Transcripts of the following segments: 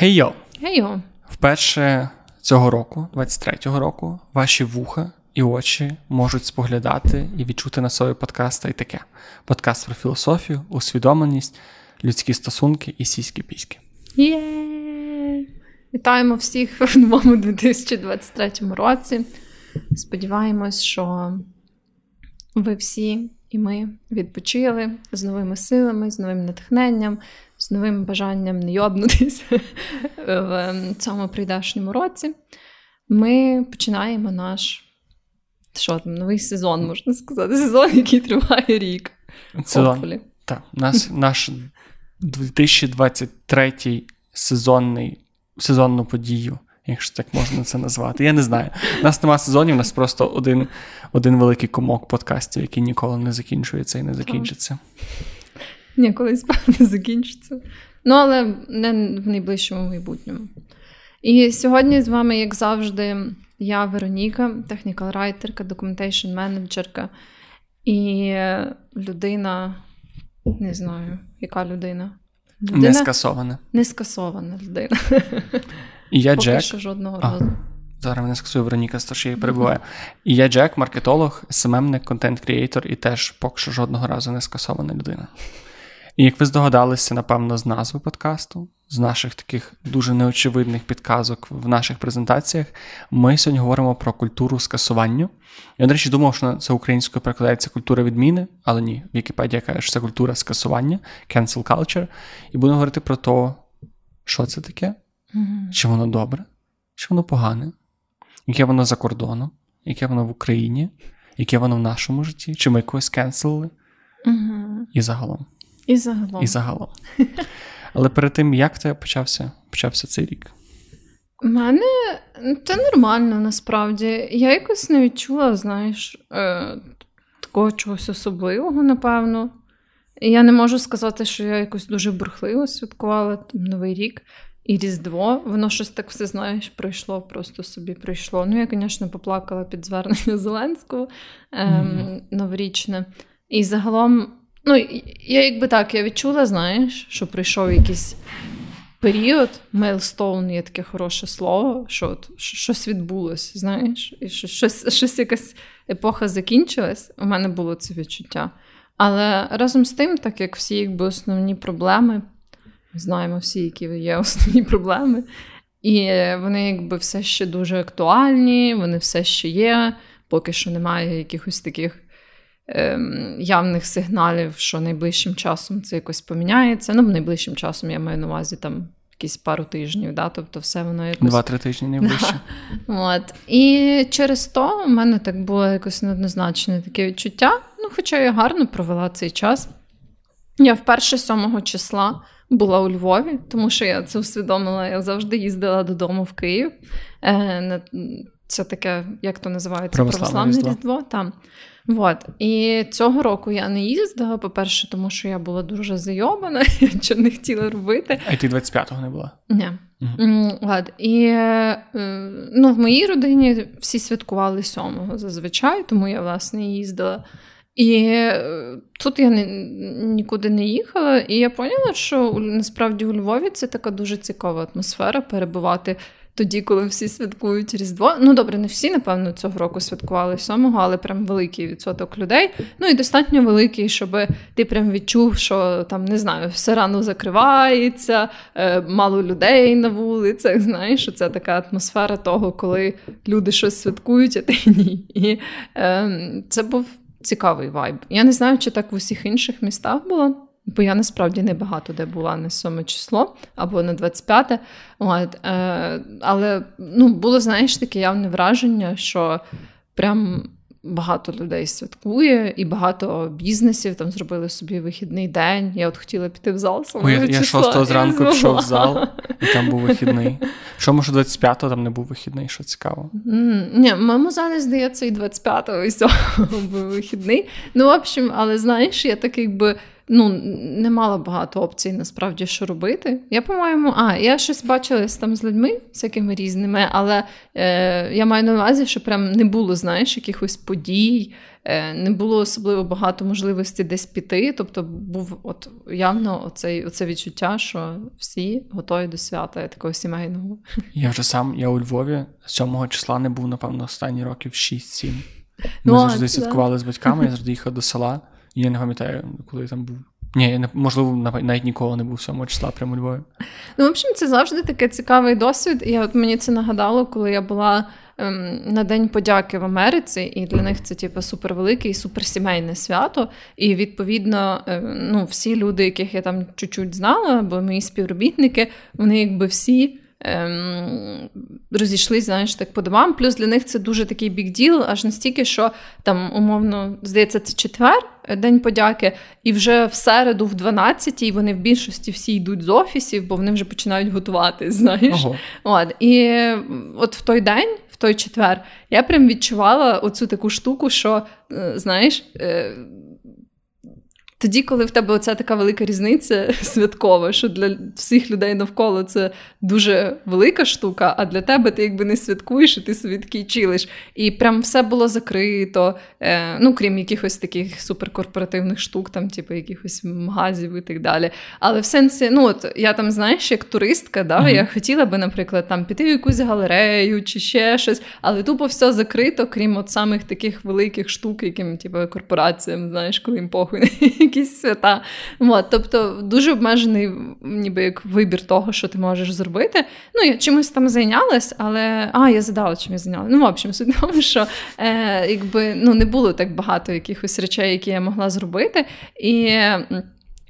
Гей-йо! Гей-йо! Вперше цього року, 23-го року, ваші вуха і очі можуть споглядати і відчути на собі подкаста і таке: подкаст про філософію, усвідомленість, людські стосунки і сіські піськи. Є! Вітаємо всіх в новому 2023 році. Сподіваємось, що ви всі і ми відпочили з новими силами, з новим натхненням, з новим бажанням не йобнутися в цьому прийдешньому році. Ми починаємо наш що там, новий сезон, можна сказати, сезон, який триває рік. Сезон. Так, нас, наш 2023 сезонний, сезонну подію якщо так можна це назвати. Я не знаю. У нас нема сезонів, у нас просто один один великий комок подкастів, який ніколи не закінчується і не закінчиться. Ні, колись не закінчиться. Ну, але не в найближчому майбутньому. І сьогодні з вами, як завжди, я Вероніка, technical-райтерка, documentation менеджерка і людина, не знаю, яка людина? людина? Не скасована. Не скасована людина. І я Поки Джек. що жодного а, разу. Зараз мене скасує Вероніка, за що я перебиваю. І я Джек, маркетолог, SMM ник, content creator, і теж поки що жодного разу не скасована людина. І як ви здогадалися, напевно, з назви подкасту, з наших таких дуже неочевидних підказок в наших презентаціях, ми сьогодні говоримо про культуру скасування. Я, до речі, думав, що це українською перекладається культура відміни, але ні, Вікіпедія каже, що це культура скасування, cancel culture. І будемо говорити про те, що це таке, mm чи воно добре, чи воно погане, яке воно за кордоном, яке воно в Україні, яке воно в нашому житті, чи ми когось кенселили, mm і загалом. І загалом. І загалом. Але перед тим, як це почався, почався цей рік? У мене це нормально насправді. Я якось не відчула, знаєш, е, такого чогось особливого, напевно. Я не можу сказати, що я якось дуже бурхливо святкувала там, Новий рік. І Різдво, воно щось так все, знаєш, пройшло, просто собі пройшло. Ну, я, звісно, поплакала під звернення Зеленського ем, mm-hmm. новорічне. І загалом, ну, я якби так, я відчула, знаєш, що пройшов якийсь період, мейлстоун є таке хороше слово, що от, щось відбулось, знаєш, і що щось, щось якась епоха закінчилась. У мене було це відчуття. Але разом з тим, так як всі якби основні проблеми знаємо всі, які є основні проблеми. І вони якби все ще дуже актуальні, вони все ще є. Поки що немає якихось таких ем, явних сигналів, що найближчим часом це якось поміняється. Ну, найближчим часом я маю на увазі там якісь пару тижнів, да? тобто все воно якось. Два-три тижні найближче. От. І через то в мене так було якось неоднозначне таке відчуття. Ну, хоча я гарно провела цей час. Я вперше 7 числа була у Львові, тому що я це усвідомила. Я завжди їздила додому в Київ. Е, це таке, як то називається, православне різдво. різдво там. Вот. І цього року я не їздила, по-перше, тому що я була дуже зайобана, що не хотіла робити. А ти 25-го не була? Ні. Угу. І е, ну, в моїй родині всі святкували 7-го зазвичай, тому я, власне, їздила. І е, тут я нікуди не їхала, і я поняла, що насправді у Львові це така дуже цікава атмосфера перебувати тоді, коли всі святкують Різдво. Ну, добре, не всі, напевно, цього року святкували 7-го, але прям великий відсоток людей. Ну і достатньо великий, щоб ти прям відчув, що там не знаю, все рано закривається, е, мало людей на вулицях. Знаєш, це така атмосфера того, коли люди щось святкують, а ти ні. І е, це був цікавий вайб. Я не знаю, чи так в усіх інших містах було, бо я насправді не багато де була на 7 число або на 25. От, е, Але ну, було, знаєш, таке явне враження, що прям багато людей святкує, і багато бізнесів там зробили собі вихідний день. Я от хотіла піти в зал. Ой, Я, я 6 зранку пішов в зал, і там був вихідний. Чому ж 25-го там не був вихідний, що цікаво? Mm, ні, в моєму залі, здається, і 25-го і 7 був вихідний. Ну, в общем, але знаєш, я так якби ну, не мала багато опцій насправді, що робити. Я, по-моєму, а, я щось бачилась там з людьми, всякими різними, але е, я маю на увазі, що прям не було, знаєш, якихось подій, е, не було особливо багато можливостей десь піти. Тобто був от явно оцей, оце відчуття, що всі готові до свята такого сімейного. Я вже сам, я у Львові 7 числа не був, напевно, останні років 6-7. Ми Ну, завжди да. святкували з батьками, я завжди їхав до села. Я не пам'ятаю, коли я там був. Ні, я не, можливо, нав- навіть ніколи не був 7 числа прямо у Львові. Ну, в общем, це завжди такий цікавий досвід. І от мені це нагадало, коли я була ем, на День подяки в Америці, і для них це типу супервелике і суперсімейне свято. І відповідно, е, ну, всі люди, яких я там чуть-чуть знала, бо мої співробітники, вони якби всі. Ем, розійшлись, знаєш, так по домам. Плюс для них це дуже такий бік-діл, аж настільки, що там, умовно, здається, це четвер, е, День подяки, і вже в середу, в 12-й, вони в більшості всі йдуть з офісів, бо вони вже починають готувати. Знаєш, Ого. От, і е, от в той день, в той четвер, я прям відчувала оцю таку штуку, що е, знаєш. Тоді, коли в тебе оця така велика різниця святкова, що для всіх людей навколо це дуже велика штука, а для тебе ти якби не святкуєш, і ти собі такий чилиш. І прям все було закрито, е, ну крім якихось таких суперкорпоративних штук, там, типу, якихось магазів і так далі. Але в сенсі, ну от я там, знаєш, як туристка, да, Мгм. я хотіла би, наприклад, там піти в якусь галерею чи ще щось, але тупо все закрито, крім от самих таких великих штук, яким, типу, корпораціям, знаєш, коли їм похуй якісь свята. От, тобто дуже обмежений ніби як вибір того, що ти можеш зробити. Ну, я чимось там зайнялась, але. А, я задала, чим я зайнялася. Ну, в общем, суть тому, що е, якби ну, не було так багато якихось речей, які я могла зробити. І.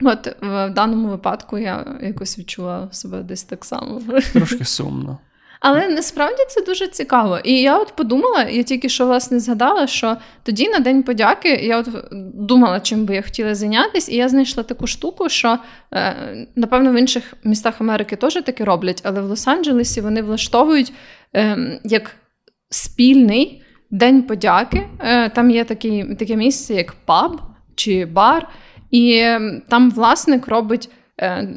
От в даному випадку я якось відчула себе десь так само. Трошки сумно. Але насправді це дуже цікаво. І я от подумала, я тільки що власне згадала, що тоді на День подяки я от думала, чим би я хотіла зайнятися, і я знайшла таку штуку, що е, напевно в інших містах Америки теж таке роблять, але в Лос-Анджелесі вони влаштовують е, як спільний день подяки. Е, там є такий, таке місце, як паб чи бар, і е, там власник робить. Е,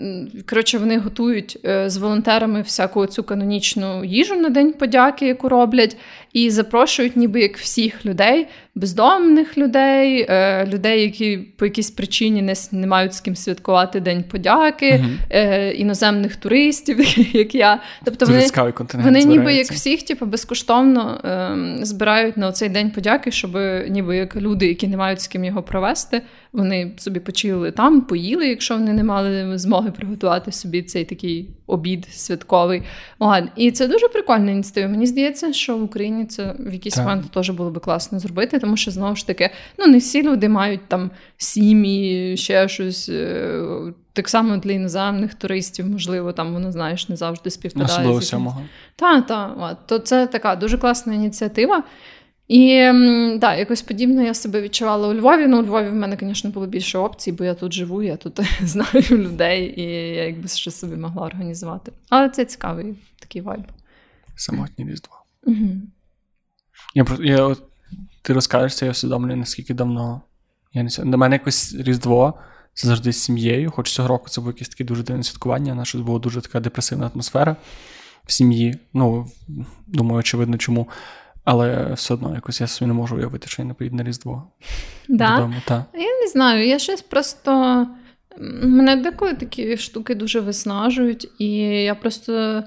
Коротше, вони готують е, з волонтерами всяку цю канонічну їжу на День подяки, яку роблять, і запрошують ніби як всіх людей, бездомних людей, е, людей, які по якійсь причині не, не мають з ким святкувати День подяки, е, іноземних туристів, як я. Тобто Дуже вони, вони ніби як всіх, типу, безкоштовно ем, збирають на цей день подяки, щоб ніби як люди, які не мають з ким його провести, вони собі почили там, поїли, якщо вони не мали змоги приготувати собі цей такий обід святковий. От. І це дуже прикольна ініціатива. Мені здається, що в Україні це в якийсь Так. момент теж було би класно зробити, тому що знову ж таки, ну не всі люди мають там сім'ї, ще щось. е, Так само для іноземних туристів, можливо, там воно знаєш, не завжди співпадає. Особливо сьомого. та, та, от. то це така дуже класна ініціатива. І да, якось подібно я себе відчувала у Львові. Ну, у Львові в мене, звісно, було більше опцій, бо я тут живу, я тут знаю людей, і я якби ще собі могла організувати. Але це цікавий такий вайб. Самотнє різдво. Угу. Я, я, ти розкажеш це, я усвідомлюю, наскільки давно. Я не До мене якось Різдво, це завжди з сім'єю. Хоч цього року це було якесь таке дуже дивне святкування, наша була дуже така депресивна атмосфера в сім'ї. Ну, думаю, очевидно, чому. Але все одно якось я собі не можу уявити, що я не поїду на Різдво Да? додому. Та. Я не знаю, я щось просто. Мене деколи такі штуки дуже виснажують, і я просто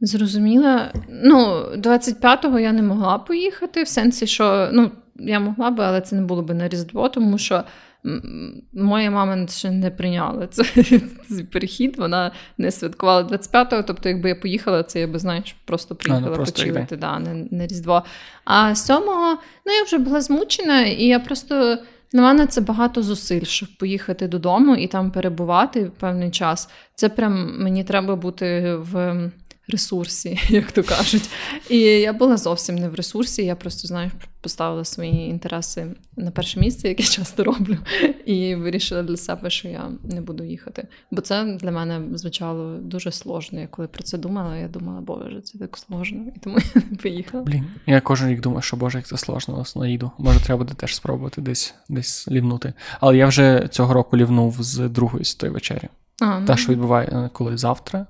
зрозуміла. Ну, 25-го я не могла поїхати, в сенсі, що ну, я могла би, але це не було би на Різдво, тому що моя мама ще не прийняла цей перехід, вона не святкувала 25-го, тобто, якби я поїхала, це я би, знаєш, просто приїхала просто почилити, да, не, не Різдво. А 7-го, ну я вже була змучена, і я просто. Для мене це багато зусиль, щоб поїхати додому і там перебувати певний час. Це прям мені треба бути в ресурсі, як то кажуть. І я була зовсім не в ресурсі. Я просто знаєш, поставила свої інтереси на перше місце, яке часто роблю, і вирішила для себе, що я не буду їхати. Бо це для мене звучало дуже сложно. Я коли про це думала, я думала, боже, це так сложно, і тому я не поїхала. Блін, я кожен рік думаю, що боже, як це сложно, але їду. Може, треба буде теж спробувати десь десь лівнути. Але я вже цього року лівнув з другої з тої вечері. А, ну. Та, що відбуває коли завтра.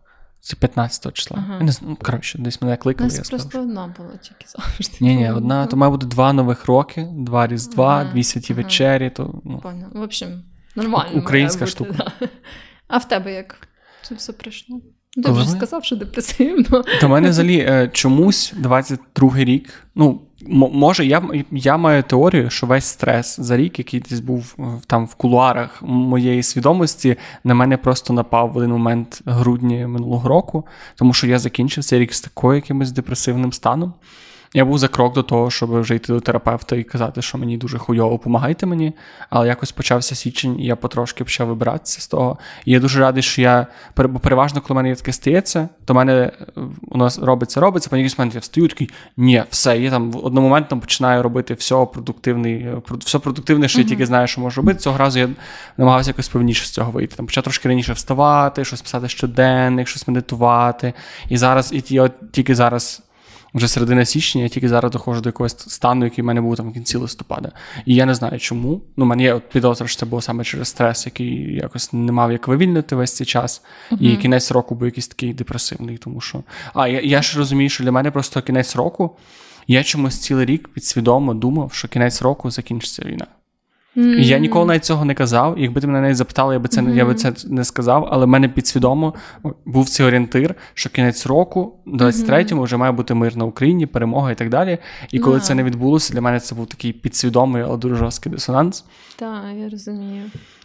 Це 15 числа. Ага. Я не знаю, ну, коротше, десь мене кликали. Це сказав, просто одна була тільки завжди. Ні, ні, одна, то має бути два нових роки, два Різдва, Ага, дві святі ага. вечері. То, ну, Понял. В общем, нормально. Українська бути, штука. Да. А в тебе як? Це все пройшло? Ти вже сказав, що депресивно. До мене взагалі е, чомусь 22-й рік. Ну, може, я, я маю теорію, що весь стрес за рік, який десь був е, там в кулуарах моєї свідомості, на мене просто напав в один момент грудня минулого року, тому що я закінчив цей рік з такою якимось депресивним станом. Я був за крок до того, щоб вже йти до терапевта і казати, що мені дуже хуйово, помагайте мені. Але якось почався січень, і я потрошки почав вибиратися з того. І я дуже радий, що я бо переважно, коли мене таке стається, то в мене е, у нас робиться, робиться, потім якийсь момент я встаю, такий, ні, все, я там в одномоментно починаю робити все продуктивний, е, все продуктивне, що я тільки знаю, що можу робити. Цього разу я намагався якось повніше з цього вийти. Там почав трошки раніше вставати, щось писати щоденник, щось медитувати. І зараз, і от тільки зараз вже середина січня, я тільки зараз доходжу до якогось стану, який в мене був там в кінці листопада. І я не знаю чому. Ну, в мене є підозра, що це було саме через стрес, який якось не мав як вивільнити весь цей час. І кінець року був якийсь такий депресивний, тому що. А я, я ж розумію, що для мене просто кінець року. Я чомусь цілий рік підсвідомо думав, що кінець року закінчиться війна. І я ніколи навіть цього не казав. Якби ти мене навіть запитала, я би це не я би це не сказав. Але в мене підсвідомо був цей орієнтир, що кінець року, 23-му, вже має бути мир на Україні, перемога і так далі. І коли Да. це не відбулося, для мене це був такий підсвідомий, але дуже жорсткий дисонанс. Так, я розумію.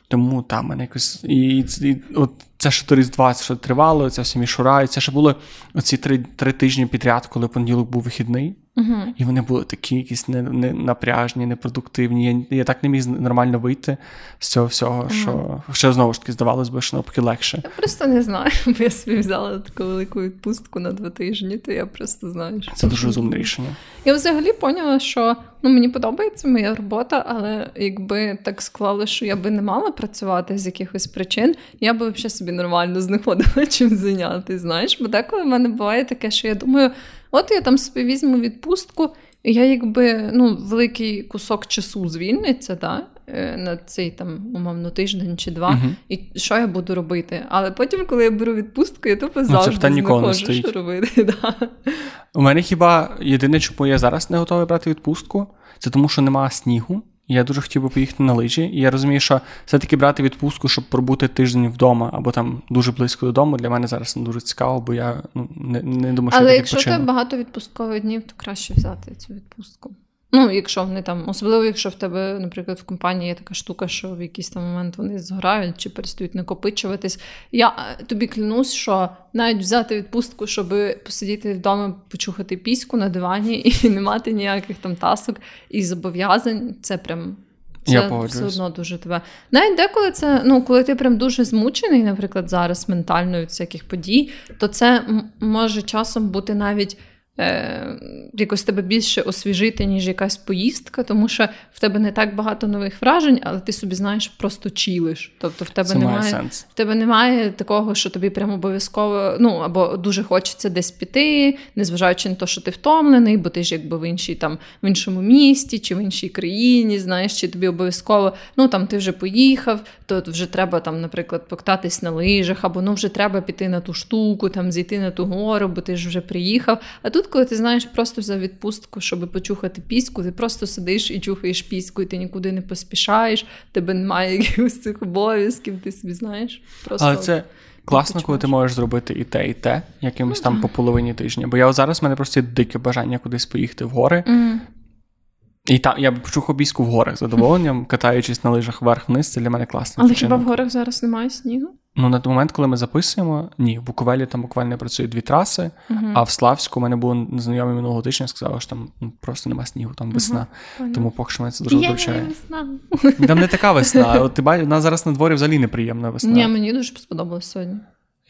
Тому там мене якось. І, і, і от це що до Різдва, це що тривало, це всі мішура, і це ще були оці три, три тижні підряд, коли понеділок був вихідний. Угу. І вони були такі якісь не, не напряжні, непродуктивні. Я, я так не міг нормально вийти з цього всього, що ще знову ж таки здавалось би, що навпаки легше. Я просто не знаю, бо я собі взяла таку велику відпустку на два тижні, то я просто знаю. що Це дуже розумне рішення. Я взагалі поняла, що ну мені подобається моя робота, але якби так склало, що я би не мала працювати з якихось причин, я би взагалі собі нормально знаходила чим зайняти. Знаєш, бо деколи в мене буває таке, що я думаю, от я там собі візьму відпустку, і я якби ну, великий кусок часу звільниться, да? е, на цей там умовно тиждень чи два, Мгм. і що я буду робити? Але потім, коли я беру відпустку, я тупо це завжди не знаходжу, що робити. Да. У мене хіба єдине, чому я зараз не готовий брати відпустку, це тому, що немає снігу. І Я дуже хотів би поїхати на лижі. І я розумію, що все-таки брати відпустку, щоб пробути тиждень вдома або там дуже близько додому, для мене зараз не дуже цікаво, бо я ну, не, не думаю, що Але я якщо тебе багато відпусткових днів, то краще взяти цю відпустку. Ну, якщо вони там, особливо, якщо в тебе, наприклад, в компанії є така штука, що в якийсь там момент вони згорають чи перестають накопичуватись. Я е, тобі клянусь, що навіть взяти відпустку, щоб посидіти вдома, почухати піську на дивані і не мати ніяких там тасок і зобов'язань, це прям. Це Я все одно дуже тебе. Навіть деколи це, ну, коли ти прям дуже змучений, наприклад, зараз ментально від всяких подій, то це може часом бути навіть е, якось тебе більше освіжити, ніж якась поїздка, тому що в тебе не так багато нових вражень, але ти собі знаєш, просто чілиш. Тобто в тебе Це немає. сенс. В тебе немає такого, що тобі прямо обов'язково, ну або дуже хочеться десь піти, незважаючи на те, що ти втомлений, бо ти ж якби в іншій там в іншому місті чи в іншій країні, знаєш, чи тобі обов'язково, ну там ти вже поїхав, то вже треба там, наприклад, покататись на лижах, або ну вже треба піти на ту штуку, там зійти на ту гору, бо ти ж вже приїхав. А тут, коли ти знаєш, просто взяв відпустку, щоб почухати піську, ти просто сидиш і чухаєш піську, і ти нікуди не поспішаєш, тебе немає якихось цих обов'язків, ти собі знаєш. Просто Але це класно, коли ти можеш зробити і те, і те, якимось Ну, там по половині тижня. Бо я зараз в мене просто дике бажання кудись поїхати в гори. Мгм. І там я б почув обійську в горах з задоволенням, катаючись на лижах вверх-вниз, це для мене класно. Але хіба в горах зараз немає снігу? Ну, на той момент, коли ми записуємо, ні, в Буковелі там буквально працюють дві траси, Мгм. а в Славську у мене були знайомі минулого тижня, сказали, що там ну, просто нема снігу, там весна. Понятно. Тому поки що мене це дуже Є вивчає. Там не така весна. От ти бачиш, у нас зараз на дворі взагалі неприємна весна. Ні, мені дуже сподобалось сьогодні.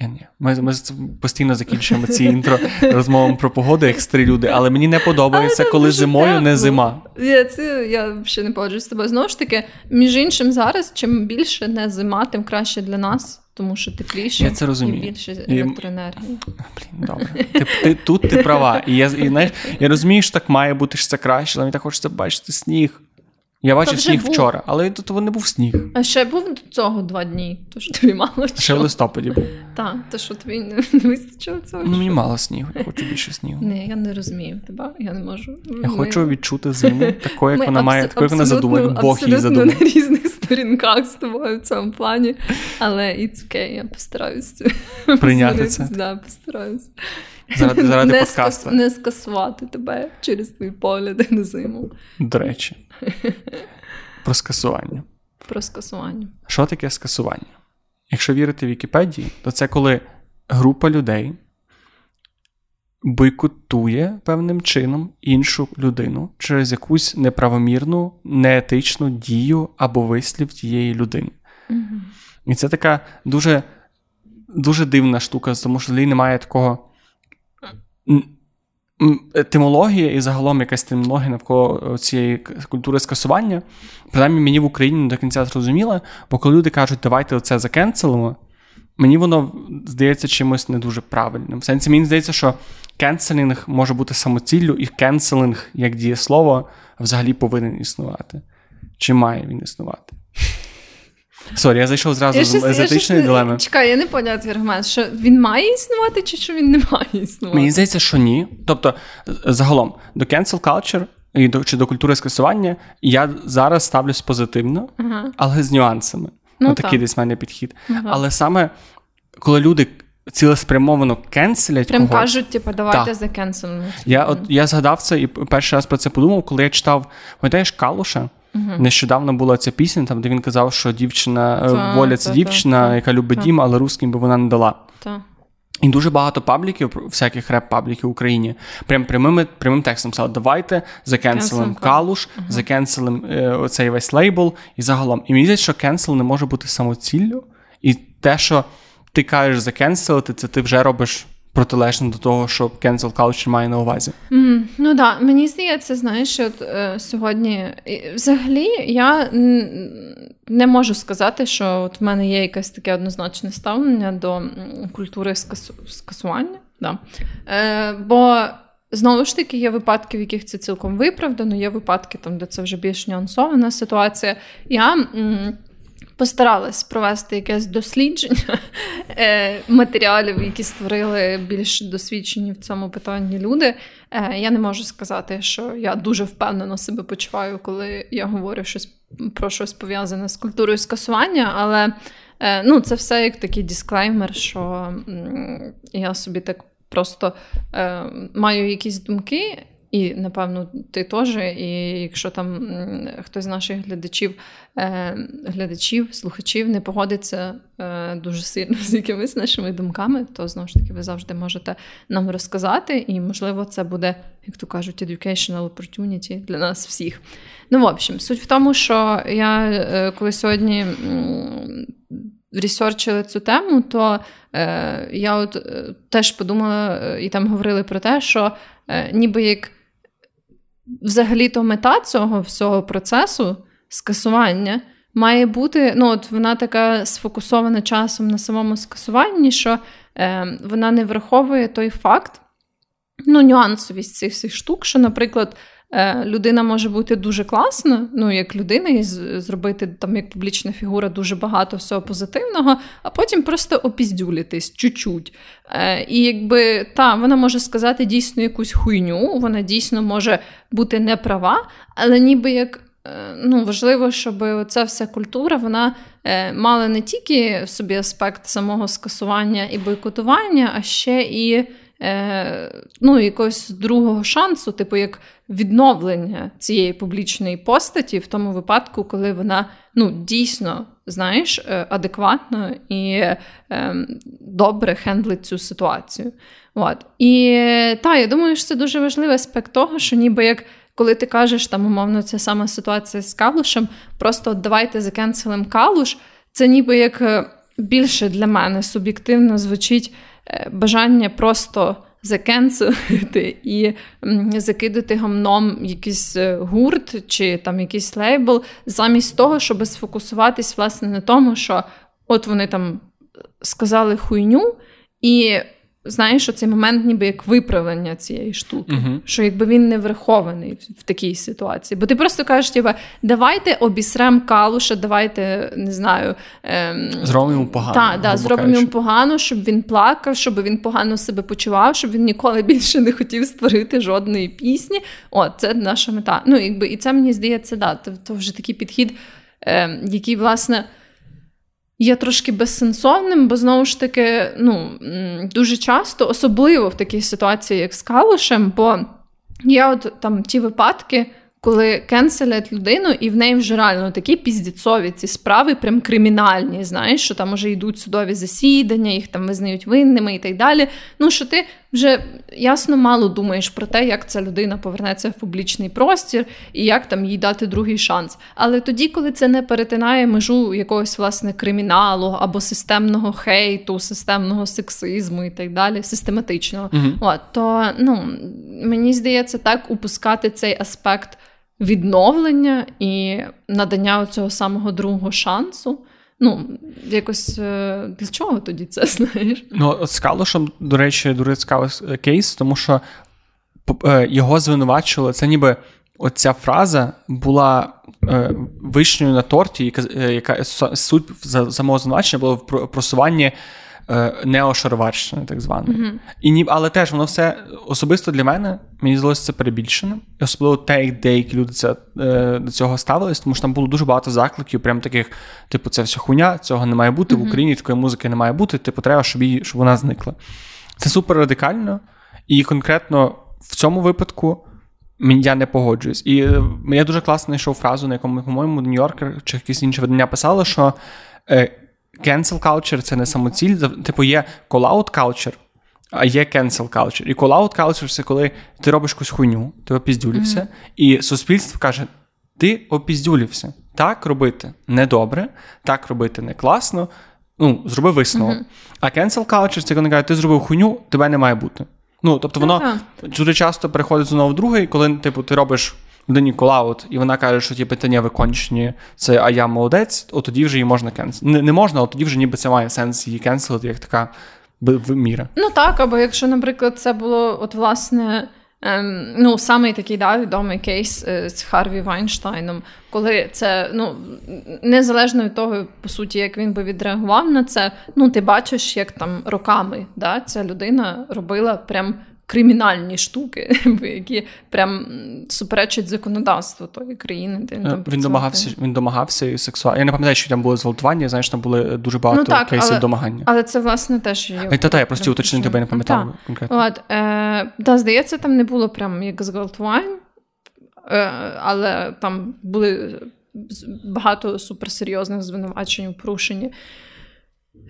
Я ні. Ми, ми постійно закінчуємо ці інтро розмовами про погоду, як старі люди, але мені не подобається, коли зимою тепло. не зима. Я це я ще не погоджуюсь з тобою. Знову ж таки, між іншим, зараз чим більше не зима, тим краще для нас, тому що тепліше я це розумію. і більше електроенергії. Блін, добре. Ти, ти, Тут ти права. І я і, знаєш, я розумію, що так має бути, що це краще, але мені так хочеться бачити сніг. Я бачив сніг був. вчора, але тут не був сніг. А ще був до цього два дні, тож тобі мало. Ще в листопаді був. Так, то що тобі не, вистачило цього? Ну, мені мало снігу, я хочу більше снігу. Ні, я не розумію тебе, я не можу. Я Ми... хочу відчути зиму, такою, як вона має, такою, як вона задумає, як Бог її задумав. на різних сторінках з тобою в цьому плані. Але it's okay, я постараюся прийняти це. Да, постараюся. Заради заради не подкасту. Скас, не скасувати тебе через твої погляди на зиму. До речі. Про скасування. Про скасування. Що таке скасування? Якщо вірити Вікіпедії, то це коли група людей бойкотує певним чином іншу людину через якусь неправомірну, неетичну дію або вислів тієї людини. Угу. І це така дуже дуже дивна штука, тому що немає такого етимологія і загалом якась термінологія навколо цієї культури скасування, принаймні мені в Україні не до кінця зрозуміла, бо коли люди кажуть, давайте оце закенселимо, мені воно здається чимось не дуже правильним. В сенсі мені здається, що cancelling може бути самоціллю, і cancelling як дієслово взагалі повинен існувати. Чи має він існувати? Sorry, я зайшов зразу з етичної дилеми. Чекай, я не поняла твій аргумент, що він має існувати, чи що він не має існувати? Мені здається, що ні. Тобто, загалом, до cancel culture і до, чи до культури скасування я зараз ставлюсь позитивно, ага. але з нюансами. Ну, Отакий десь в мене підхід. Ага. Але саме коли люди цілеспрямовано кенселять. Прям когось, кажуть, типу, давайте закенселимо. Я от я згадав це і перший раз про це подумав, коли я читав, пам'ятаєш, Калуша. Угу. Нещодавно була ця пісня, там де він казав, що дівчина е, та, воля це та, дівчина, та, яка любить дім, але русським би вона не дала. І дуже багато пабліків, всяких реп-пабліків в Україні, прям прямим прямим текстом сказали, давайте закенселим калуш, а закенселим е, оцей весь лейбл і загалом. І мені здається, що cancel не може бути самоціллю, і те, що ти кажеш закенселити, це ти вже робиш протилежно до того, що cancel culture має на увазі. Mm, ну да. мені здається, знаєш, от е, сьогодні взагалі я не можу сказати, що от в мене є якесь таке однозначне ставлення до культури скасу... скасування. Да. Е, Бо знову ж таки є випадки, в яких це цілком виправдано, є випадки, там, де це вже більш нюансована ситуація. Я. М- постаралась провести якесь дослідження е, матеріалів, які створили більш досвідчені в цьому питанні люди. Е, я не можу сказати, що я дуже впевнено себе почуваю, коли я говорю щось про щось пов'язане з культурою скасування, але е, ну, це все як такий дисклеймер, що я собі так просто маю якісь думки. І, напевно, ти теж. І якщо там хтось з наших глядачів, е, глядачів, слухачів не погодиться е, дуже сильно з якимись нашими думками, то знову ж таки ви завжди можете нам розказати, і, можливо, це буде, як то кажуть, educational opportunity для нас всіх. Ну, в общем, суть в тому, що я е, коли сьогодні. Ресерчили цю тему, то е, я от е, теж подумала і там говорили про те, що е, ніби як взагалі-то мета цього всього процесу скасування має бути, ну, от вона така сфокусована часом на самому скасуванні, що е, вона не враховує той факт, ну, нюансовість цих всіх штук, що, наприклад, людина може бути дуже класна, ну як людина, і зробити там як публічна фігура дуже багато всього позитивного, а потім просто опіздюлитись чуть-чуть. Е, і якби та, вона може сказати дійсно якусь хуйню, вона дійсно може бути неправа, але ніби як. Е, ну, Важливо, щоб ця вся культура вона мала не тільки в собі аспект самого скасування і бойкотування, а ще і е, ну, якогось другого шансу, типу як відновлення цієї публічної постаті в тому випадку, коли вона ну, дійсно знаєш, е, адекватно і е, добре хендлить цю ситуацію. От. І та, я думаю, що це дуже важливий аспект того, що ніби як. Коли ти кажеш, там, умовно, ця сама ситуація з Калушем, просто давайте закенселим Калуш, це ніби як е, більше для мене суб'єктивно звучить бажання просто закенселити і закидати гамном якийсь е, гурт чи там якийсь лейбл, замість того, щоб сфокусуватись власне на тому, що от вони там сказали хуйню, і знаєш, що цей момент ніби як виправлення цієї штуки, uh-huh. що якби він не врахований в, в такій ситуації. Бо ти просто кажеш, типа, давайте обісрем калуша, давайте не знаю. Ем... Зробимо йому погано. Так, да, зробимо йому погано, щоб він плакав, щоб він погано себе почував, щоб він ніколи більше не хотів створити жодної пісні. О, це наша мета. Ну, якби, І це мені здається, да, це, це вже такий підхід, ем, який, власне є трошки безсенсовним, бо знову ж таки, ну дуже часто, особливо в такій ситуації, як з Калушем, бо є от там ті випадки коли кенселять людину, і в неї вже реально такі піздіцові ці справи, прям кримінальні, знаєш, що там уже йдуть судові засідання, їх там визнають винними і так далі. Ну що ти вже ясно мало думаєш про те, як ця людина повернеться в публічний простір і як там їй дати другий шанс. Але тоді, коли це не перетинає межу якогось власне криміналу або системного хейту, системного сексизму і так далі, систематичного, mm от, то ну мені здається, так упускати цей аспект відновлення і надання цього самого другого шансу. Ну, якось е, для чого тоді це знаєш? Ну, от з Калушем, до речі, дуже цікавий кейс, тому що е, його звинувачували. Це ніби оця фраза була е, вишнею на торті, яка суть самого звинувачення було в просуванні Е, неошароварщини, так званої. Mm-hmm. І ні, Але теж воно все особисто для мене, мені здалося це перебільшеним. І особливо те, як деякі люди це, е, до цього ставились, тому що там було дуже багато закликів, прям таких, типу, це все хуйня, цього не має бути, mm-hmm. в Україні такої музики не має бути, типу, треба, щоб її, щоб вона зникла. Це супер радикально, і конкретно в цьому випадку. Я не погоджуюсь. І е, я дуже класно знайшов фразу, на якому, по-моєму, Нью-Йоркер чи якісь інші видання писали, що cancel culture — це не самоціль. Типу, є call-out culture, а є cancel culture. І call-out culture — це коли ти робиш якусь хуйню, ти опіздюлився, mm-hmm. і суспільство каже: ти опіздюлився. Так робити недобре, так робити не класно. Ну, зроби висновок. Mm-hmm. А cancel culture — це коли кажуть, ти зробив хуйню, тебе не має бути. Ну, тобто, воно uh-huh. дуже часто переходить знову в друге, коли типу, ти робиш людині call-out, і вона каже, що ті питання, ви кончені, це а я молодець, от тоді вже її можна кенселити. Не, не можна, але тоді вже ніби це має сенс її кенселити, як така міра. Ну так, або якщо, наприклад, це було от власне. Ем, ну, самий такий да, відомий кейс е, з Харві Вайнштайном, коли це ну незалежно від того, по суті, як він би відреагував на це, ну ти бачиш, як там роками да, ця людина робила прям кримінальні штуки, які прям суперечать законодавству тої країни, де він е, там він домагався. Він домагався і сексуально. Я не пам'ятаю, що там були зґвалтування. Знаєш, там були дуже багато ну, так, кейсів але, домагання. Але це власне теж є. Та, та, я просто уточнити тебе не пам'ятав та. конкретно. От, е, да, здається, там не було прям як зґвалтувань, е, але там були багато суперсерйозних звинувачень у порушенні.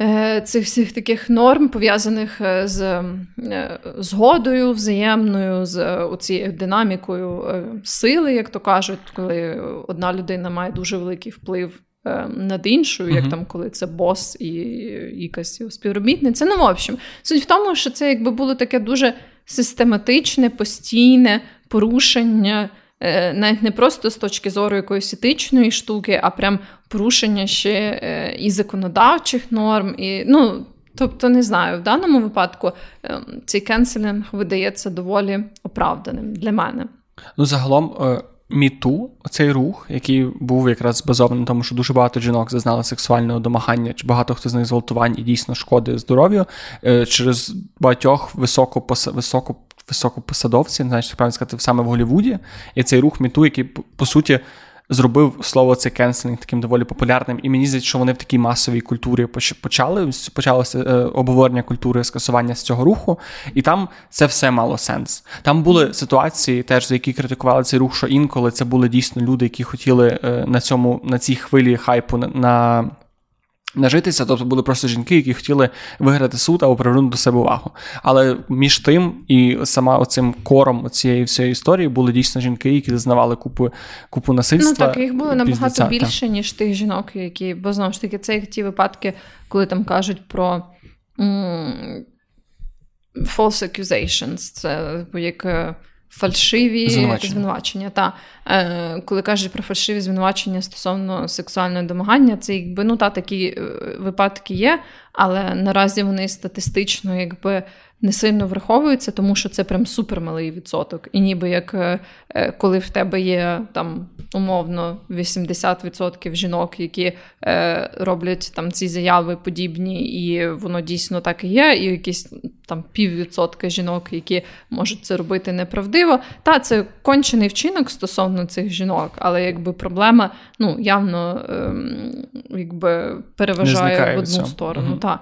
Е, цих всіх таких норм, пов'язаних е, з е, згодою взаємною, з цією динамікою сили, як то кажуть, коли одна людина має дуже великий вплив над іншою, як uh-huh. там, коли це бос і якась співробітниця. Ну, в общем, суть в тому, що це якби було таке дуже систематичне, постійне порушення. Е, навіть не просто з точки зору якоїсь етичної штуки, а прям порушення ще е, і законодавчих норм. і, ну, Тобто, не знаю, в даному випадку е, цей кенселінг видається доволі оправданим для мене. Ну, загалом, міту, цей рух, який був якраз базований на тому, що дуже багато жінок зазнали сексуального домагання, чи багато хто з них зґвалтувань і дійсно шкоди здоров'ю через багатьох високо високо високопосадовці, знаєш, правильно сказати, саме в Голлівуді. І цей рух міту, який, по суті, зробив слово це кенселінг таким доволі популярним. І мені здається, що вони в такій масовій культурі почали. Почалося е, обговорення культури скасування з цього руху, і там це все мало сенс. Там були ситуації, теж за які критикували цей рух, що інколи це були дійсно люди, які хотіли е, на цьому на цій хвилі хайпу на нажитися, тобто були просто жінки, які хотіли виграти суд або привернути до себе увагу. Але між тим і сама оцим кором цієї всієї історії були дійсно жінки, які зазнавали купу купу насильства. Ну так, їх було набагато більше, ніж тих жінок, які, бо знову ж таки, це ті випадки, коли там кажуть про. М- false accusations, це як е, фальшиві звинувачення. звинувачення. Та, е, Коли кажуть про фальшиві звинувачення стосовно сексуального домагання, це якби ну та такі е, випадки є, але наразі вони статистично якби не сильно враховуються, тому що це прям супермалий відсоток. І ніби як е, е, коли в тебе є там умовно 80% жінок, які е, роблять там ці заяви подібні, і воно дійсно так і є, і якісь там піввідсотка жінок, які можуть це робити неправдиво. Та це кончений вчинок стосовно цих жінок, але якби проблема ну явно е, якби переважає в одну сторону. Угу. Та.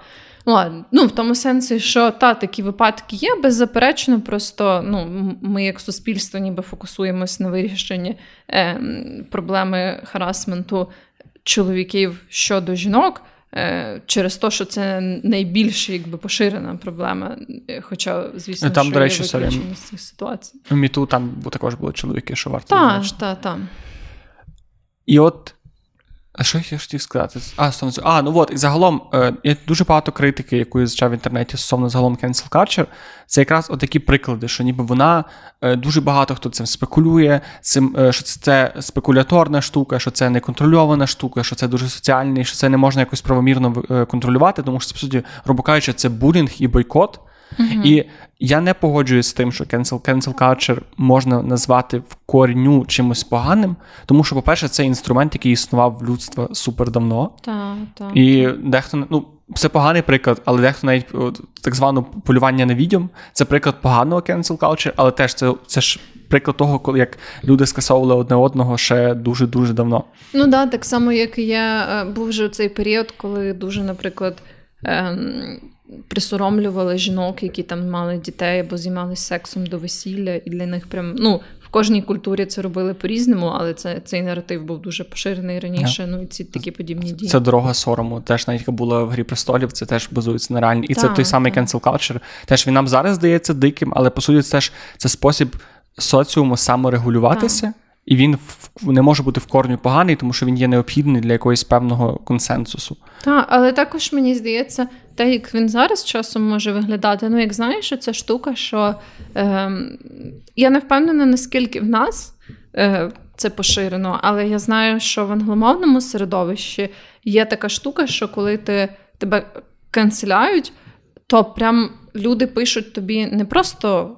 Ладно, ну в тому сенсі, що та такі випадки є, беззаперечно, просто ну, ми, як суспільство, ніби фокусуємось на вирішенні е, проблеми харасменту чоловіків щодо жінок. Е, через те, що це найбільш якби поширена проблема. Е, хоча, звісно, ну, там, що до речі, є з цих ситуацій. У Міту там також були чоловіки, що варто. Так, так, так. І от а що я хотів сказати? А, стосовно А, ну от, і загалом е, є дуже багато критики, яку я зачав в інтернеті стосовно загалом cancel culture. Це якраз отакі приклади, що ніби вона е, дуже багато хто цим спекулює, цим, е, що це, це спекуляторна штука, що це неконтрольована штука, що це дуже соціальний, що це не можна якось правомірно е, контролювати, тому що, по суті, грубо кажучи, це булінг і бойкот. Uh-huh. І я не погоджуюсь з тим, що cancel, cancel culture можна назвати в корню чимось поганим, тому що, по-перше, це інструмент, який існував в людства супер давно. Так, так. І дехто ну. Це поганий приклад, але дехто навіть так зване полювання на відьом. Це приклад поганого cancel culture, але теж це це ж приклад того, коли як люди скасовували одне одного ще дуже дуже давно. Ну да, так само, як і я е, був вже цей період, коли дуже, наприклад, ем, присоромлювали жінок, які там мали дітей або займалися сексом до весілля, і для них прям ну. В кожній культурі це робили по-різному, але це цей наратив був дуже поширений раніше. Yeah. Ну і ці такі подібні дії. Це дорога сорому. Теж навіть яка була в грі престолів, це теж базується на реальні. І так, це той самий так. cancel culture. Теж він нам зараз здається диким, але по суті, це теж це спосіб соціуму саморегулюватися. Так. І він не може бути в корню поганий, тому що він є необхідний для якогось певного консенсусу. Так, але також мені здається, те, як він зараз часом може виглядати. Ну, як знаєш, ця штука, що е, я не впевнена, наскільки в нас е, це поширено, але я знаю, що в англомовному середовищі є така штука, що коли ти тебе канцеляють, то прям люди пишуть тобі не просто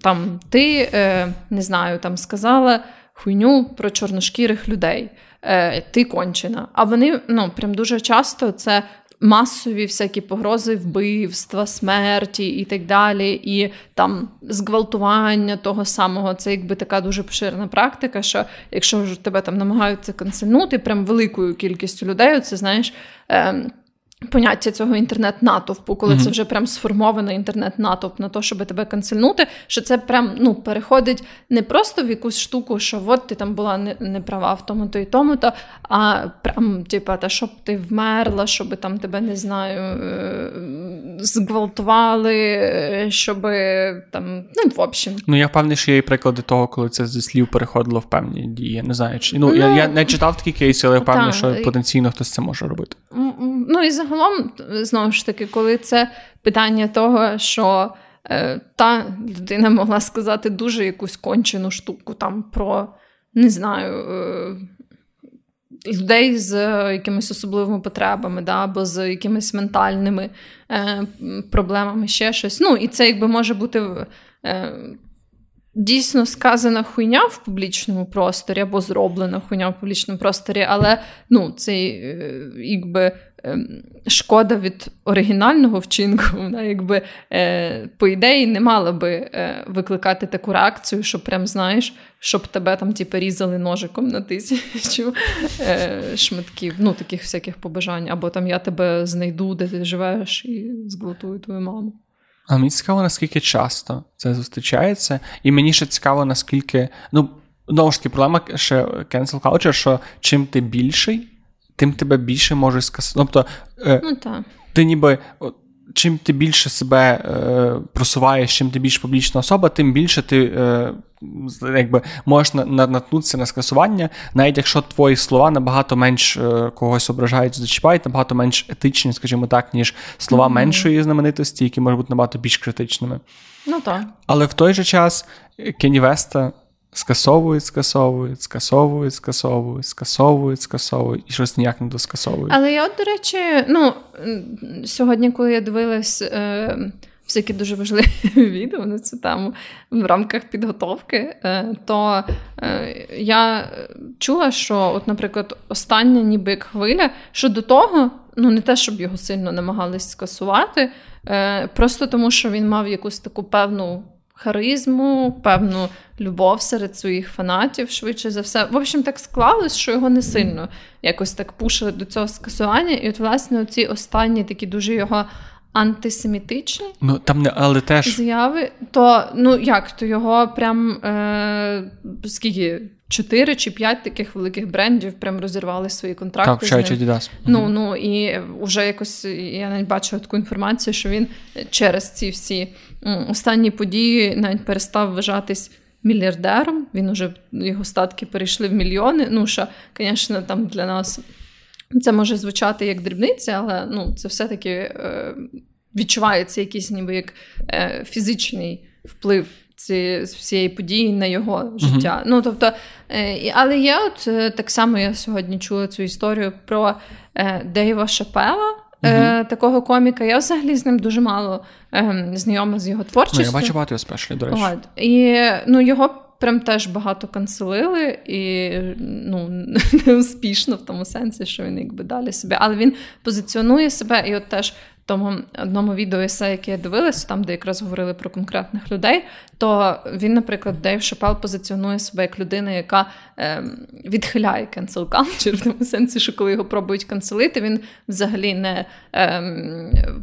там ти е, не знаю, там сказала хуйню про чорношкірих людей. Е, Ти кончена. А вони ну, прям дуже часто це. Масові всякі погрози вбивства, смерті і так далі, і там зґвалтування того самого, це якби така дуже поширена практика, що якщо ж тебе там намагаються канцельнути, прям великою кількістю людей, це знаєш. Е, Поняття цього інтернет-натовпу, коли mm-hmm. це вже прям сформований інтернет-натовп на те, щоб тебе канцельнути, що це прям ну переходить не просто в якусь штуку, що от ти там була не, не права в тому-то і тому-то, а прям, типа, та щоб ти вмерла, щоб там тебе не знаю, е, зґвалтували, щоб там, ну в общем. Ну я впевнений, що є і приклади того, коли це зі слів переходило в певні дії. Не знаю, чи ну, ну я я не читав такі кейси, але я впевнений, що потенційно хтось це може робити. Ну і загалом, знову ж таки, коли це питання того, що е, та людина могла сказати дуже якусь кончену штуку там про, не знаю, е, людей з якимись особливими потребами, да, або з якимись ментальними е, проблемами, ще щось. Ну, і це якби може бути. Дійсно сказана хуйня в публічному просторі або зроблена хуйня в публічному просторі, але ну, це е, якби Ем, шкода від оригінального вчинку, вона якби е, по ідеї не мала би е, викликати таку реакцію, що прям знаєш, щоб тебе там типу, різали ножиком на тисячу шматків, ну таких всяких побажань, або там я тебе знайду, де ти живеш, і зґвалтую твою маму. А мені цікаво, наскільки часто це зустрічається, і мені ще цікаво, наскільки. Ну, знову ж таки, проблема ще cancel culture, що чим ти більший тим тебе більше можуть скасувати. Тобто, е, ну, та. ти ніби. Чим ти більше себе е, просуваєш, чим ти більш публічна особа, тим більше ти е, якби можеш наткнутися на скасування, навіть якщо твої слова набагато менш е, когось ображають, зачіпають, набагато менш етичні, скажімо так, ніж слова mm-hmm. меншої знаменитості, які можуть бути набагато більш критичними. Ну так. Але в той же час Кені Веста скасовують, скасовують, скасовують, скасовують, скасовують, скасовують і щось ніяк не доскасовують. Але я, от, до речі, ну сьогодні, коли я дивилась. Е- всякі дуже важливі відео на цю тему в рамках підготовки, е, то е, я чула, що, от, наприклад, остання ніби хвиля, що до того, ну не те, щоб його сильно намагались скасувати, е, просто тому, що він мав якусь таку певну. Харизму, певну любов серед своїх фанатів, швидше за все. В общем, так склалось, що його не сильно якось так пушили до цього скасування. І от, власне, ці останні такі дуже його антисемітичні ну, там не, але теж... заяви, то ну як, то його прям е, скільки? Чотири чи п'ять таких великих брендів прям розірвали свої контракти. Так, з ним. Ну, ну і вже якось я навіть бачила таку інформацію, що він через ці всі останні події навіть перестав вважатись мільярдером. Він уже його статки перейшли в мільйони. Ну, що, звісно, там для нас це може звучати як дрібниця, але ну, це все-таки е, відчувається якийсь ніби як е, фізичний вплив цієї всієї події на його життя. Uh-huh. Ну, тобто, е, Але я от е, так само я сьогодні чула цю історію про е, Дейва Шапела. Uh-huh. Такого коміка, я взагалі з ним дуже мало е, знайома з його творчістю. Ну, Я бачу багато спешлі, до речі. От. І ну, його прям теж багато канцелили, і ну, неуспішно в тому сенсі, що він якби далі себе. Але він позиціонує себе, і от теж тому одному відео есе, яке я дивилася, там, де якраз говорили про конкретних людей, то він, наприклад, Дейв Шапел позиціонує себе як людина, яка е, відхиляє cancel culture, в тому сенсі, що коли його пробують канцелити, він взагалі не е,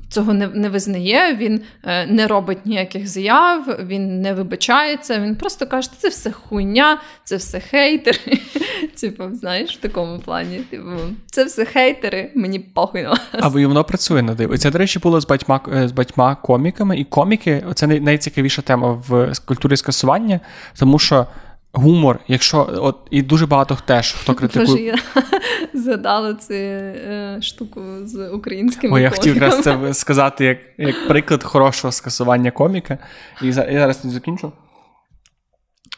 цього не, не визнає, він е, не робить ніяких заяв, він не вибачається. Він просто каже, це все хуйня, це все хейтери. Типу, знаєш, в такому плані. Типу, це все хейтери, мені похуй на вас. А воно працює на диво. Це, до речі, було з батьма е, з батьма коміками, і коміки це найцікавіша тема в культурі скасування, тому що. Гумор, якщо от і дуже багато теж хто критикує. Боже, я згадала цю е, штуку з українськими. О, я хотів якраз це сказати як як приклад хорошого скасування коміка. І я зараз не закінчу.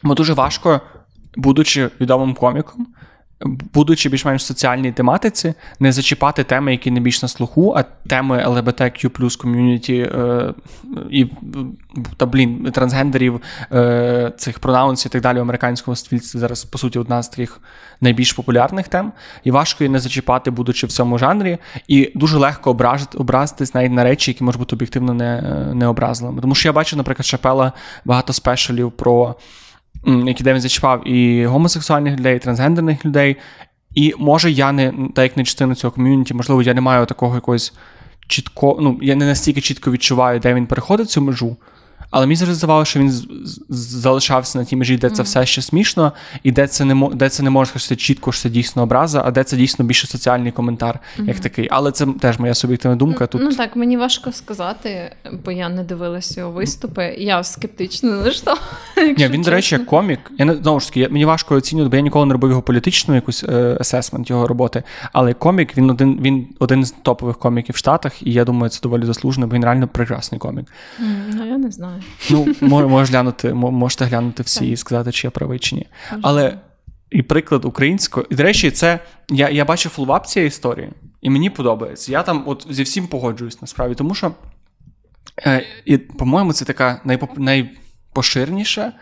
Бо дуже важко, будучи відомим коміком, будучи більш-менш соціальній тематиці, не зачіпати теми, які не більш на слуху, а теми LGBTQ ком'юніті е, і та блін, трансгендерів, е, цих пронаунсів і так далі в американському суспільстві зараз, по суті, одна з таких найбільш популярних тем. І важко її не зачіпати, будучи в цьому жанрі, і дуже легко ображити, образитись навіть на речі, які можуть бути об'єктивно не, не образливими. Тому що я бачу, наприклад, Шапела багато спешалів про які де він зачіпав і гомосексуальних людей, і трансгендерних людей. І може я не так як не частина цього ком'юніті, можливо, я не маю такого якогось чітко, ну я не настільки чітко відчуваю, де він переходить цю межу. Але мені завжди здавалося, що він залишався на тій межі, де це все ще смішно, і де це не де це не може сказати чітко, що це дійсно образа, а де це дійсно більше соціальний коментар, як такий. Але це теж моя суб'єктивна думка. Тут ну так мені важко сказати, бо я не дивилася його виступи. Я скептично налаштована. Ні, він, до речі, як комік. Я не знову ж таки, мені важко оцінювати, бо я ніколи не робив його політичну якусь есесмент його роботи. Але комік він один він один з топових коміків в Штатах, і я думаю, це доволі заслужено, бо він реально прекрасний комік. Mm, ну я не знаю. Ну, можеш глянути, можете глянути всі і сказати, чи я правий чи ні. Але і приклад українського. І, до речі, це я я бачив фоллоуап цієї історії, і мені подобається. Я там от зі всім погоджуюсь насправді, тому що, е, і, по-моєму, це така найпоп... найпоширніша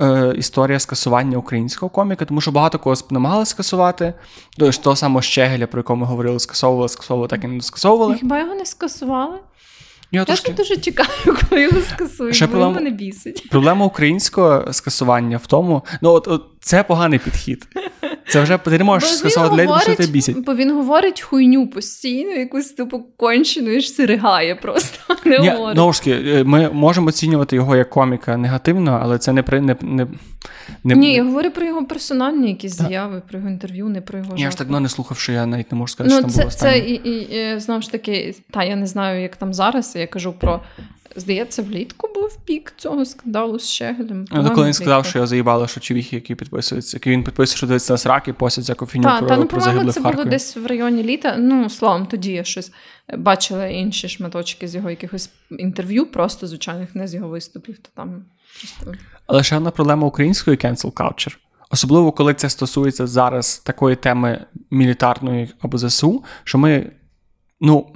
е, історія скасування українського коміка, тому що багато кого намагалися скасувати. Тож того самого Щегеля, про якого ми говорили, скасовували, скасовували, так і не скасовували. Хіба його не скасували? Я трошки... дуже чекаю, коли його скасують, Ще бо проблем... мене бісить. Проблема українського скасування в тому, ну от, от це поганий підхід. Це вже ти не можеш скасувати людей, тому що тебе бісить. Бо він говорить хуйню постійно, якусь типу кончену, і ж сиригає просто. Не Ні, говорить. знову ж таки, ми можемо оцінювати його як коміка негативно, але це не при не, не, не... Ні, я говорю про його персональні якісь заяви, про його інтерв'ю, не про його Я ж так ну, не слухав, що я навіть не можу сказати, Ну, що там це, було це і, і, і знову ж таки, та я не знаю, як там зараз. Я кажу про здається, влітку був пік цього скандалу з Щегелем. Ну, коли він сказав, що я заїбало, що чувіхи, які підписуються, які він підписує, що дивиться на сраки, постять всяку фіню Та, про, та ну, про загиблих це в було десь в районі літа. Ну, словом, тоді я щось бачила інші шматочки з його якихось інтерв'ю, просто звичайних, не з його виступів. То там просто Але ще одна проблема української cancel culture. Особливо, коли це стосується зараз такої теми мілітарної або ЗСУ, що ми, ну,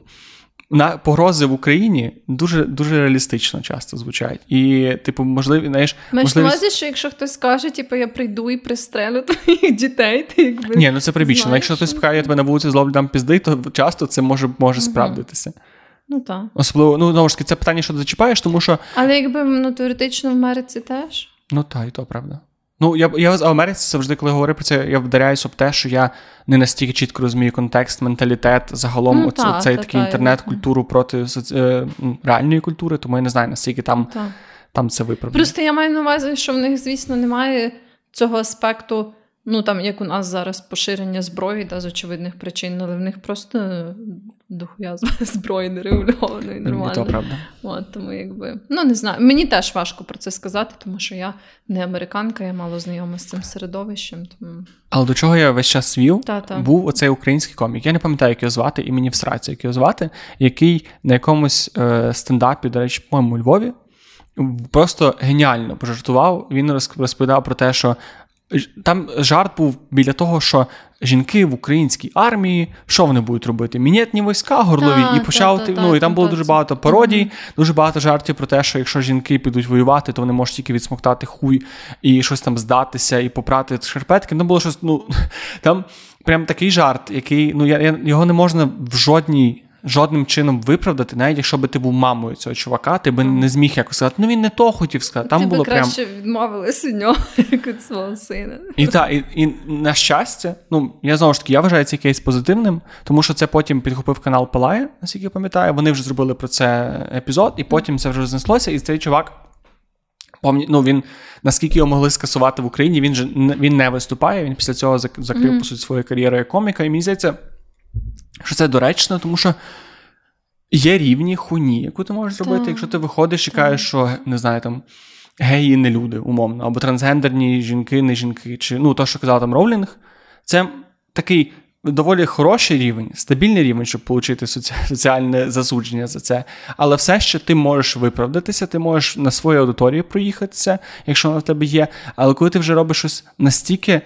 на погрози в Україні дуже дуже реалістично часто звучать. І, типу, можливо, знаєш, на можливість... увазі, що якщо хтось скаже, типу, я прийду і пристрелю твоїх дітей, ти якби. Ні, ну це прибільшено. знаєш, Якщо хтось пхає я тебе на вулиці зловлю дам пізди, то часто це може, може справдитися. Ну так. Особливо, ну знову ж таки, це питання, що ти зачіпаєш, тому що Але якби ну, теоретично в Америці теж. Ну так, і то правда. Ну, я, я в Америці завжди, коли говорю про це, я вдаряюсь об те, що я не настільки чітко розумію контекст, менталітет, загалом Ну, оце, та, цей та, такий та, інтернет-культуру проти е, реальної культури, тому я не знаю, наскільки там, там це виправдано. Просто я маю на увазі, що в них, звісно, немає цього аспекту, ну там як у нас зараз поширення зброї та з очевидних причин, але в них просто дохуя зброї нерегульованої І то нормально. правда. От, тому якби, ну не знаю. Мені теж важко про це сказати, тому що я не американка, я мало знайома з цим середовищем. Тому Але до чого я весь час вів, Та-та. був оцей український комік. Я не пам'ятаю, як його звати, і мені всрається, як його звати, який на якомусь е, стендапі, до речі, по-моєму, у Львові, просто геніально пожартував. Він розповідав про те, що там жарт був біля того, що жінки в українській армії, що вони будуть робити? Мінетні війська горлові, Та, і почав та, та, ну і та, там було та, дуже багато пародій, дуже багато жартів про те, що якщо жінки підуть воювати, то вони можуть тільки відсмоктати хуй і щось там здатися, і попрати шерпетки. Там було щось, ну там прям такий жарт, який ну я, я його не можна в жодній. Жодним чином виправдати, навіть якщо би ти був мамою цього чувака, ти би не зміг якось сказати. Ну він не то хотів сказати. Там ти було би прям краще відмовилась від нього, як від свого сина. і так, і, і на щастя, ну я знову ж таки, я вважаю цей кейс позитивним, тому що це потім підхопив канал Палає, наскільки я пам'ятаю. Вони вже зробили про це епізод, і потім це вже рознеслося. І цей чувак, ну він наскільки його могли скасувати в Україні, він же він не виступає. Він після цього зак- закрив по суті свою кар'єру як коміка. І мені здається, що це доречно, тому що. Є рівні хуйні, яку ти можеш зробити, якщо ти виходиш і кажеш, що не знаю, там геї не люди, умовно, або трансгендерні жінки, не жінки, чи ну то, що казав там Роулінг, це такий доволі хороший рівень, стабільний рівень, щоб отримати соці- соціальне засудження за це. Але все, що ти можеш виправдатися, ти можеш на своїй аудиторії проїхатися, якщо вона в тебе є. Але коли ти вже робиш щось настільки.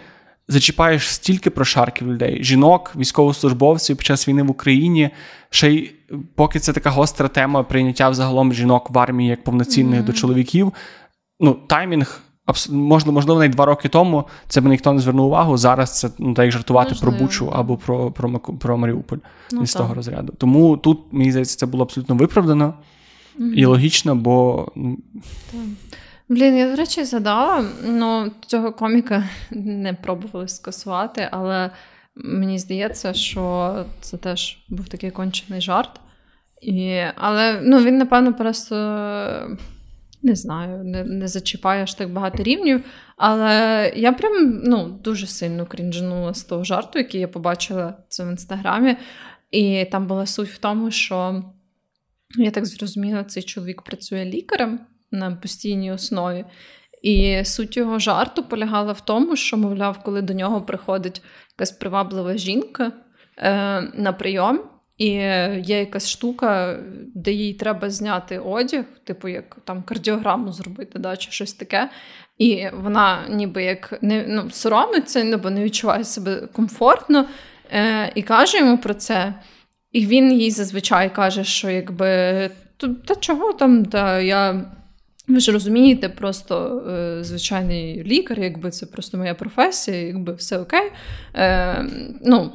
Зачіпаєш стільки прошарків людей, жінок, військовослужбовців під час війни в Україні. Ще й поки це така гостра тема прийняття взагалом жінок в армії як повноцінних до чоловіків. Ну, таймінг, можливо, можливо, навіть два роки тому це б ніхто не звернув увагу. Зараз це ну, так як жартувати про Бучу або про, про, про Маріуполь Ну, із так. того розряду. Тому тут, мені здається, це було абсолютно виправдано і логічно, бо ну, Блін, я, до речі, згадала, ну, цього коміка не пробували скасувати, але мені здається, що це теж був такий кончений жарт. І, але ну, він, напевно, просто не знаю, не, не зачіпає аж так багато рівнів. Але я прям ну, дуже сильно крінжанула з того жарту, який я побачила це в інстаграмі. І там була суть в тому, що я так зрозуміла, цей чоловік працює лікарем на постійній основі. І суть його жарту полягала в тому, що, мовляв, коли до нього приходить якась приваблива жінка е, на прийом, і є якась штука, де їй треба зняти одяг, типу як там кардіограму зробити, да, чи щось таке. І вона ніби як не ну, соромиться, ну, не відчуває себе комфортно, е, і каже йому про це. І він їй зазвичай каже, що якби «Та- та чого там, та я. Ви ж розумієте, просто е, звичайний лікар, якби це просто моя професія, якби все окей. Е, ну,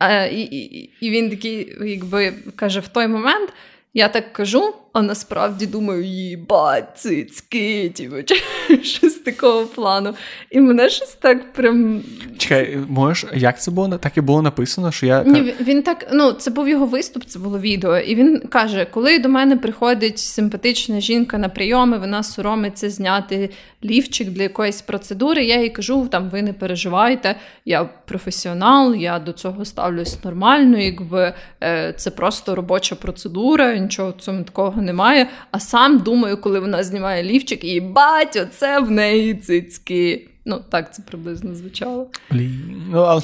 е, і, і, і він такий, якби каже, в той момент я так кажу, а насправді думаю, їбать, цицьки, типу, чи щось такого плану. І мене щось так прям. Чекай, можеш, як це було? Так і було написано, що я. Ні, Він так, ну, це був його виступ, це було відео. І він каже: коли до мене приходить симпатична жінка на прийоми, вона соромиться зняти лівчик для якоїсь процедури. Я їй кажу: там ви не переживайте, я професіонал, я до цього ставлюсь нормально, якби е, це просто робоча процедура, нічого в цьому такого немає. А сам думаю, коли вона знімає лівчик, і бать, оце в неї цицьки. Ну, так це приблизно звучало. Блін, ну, але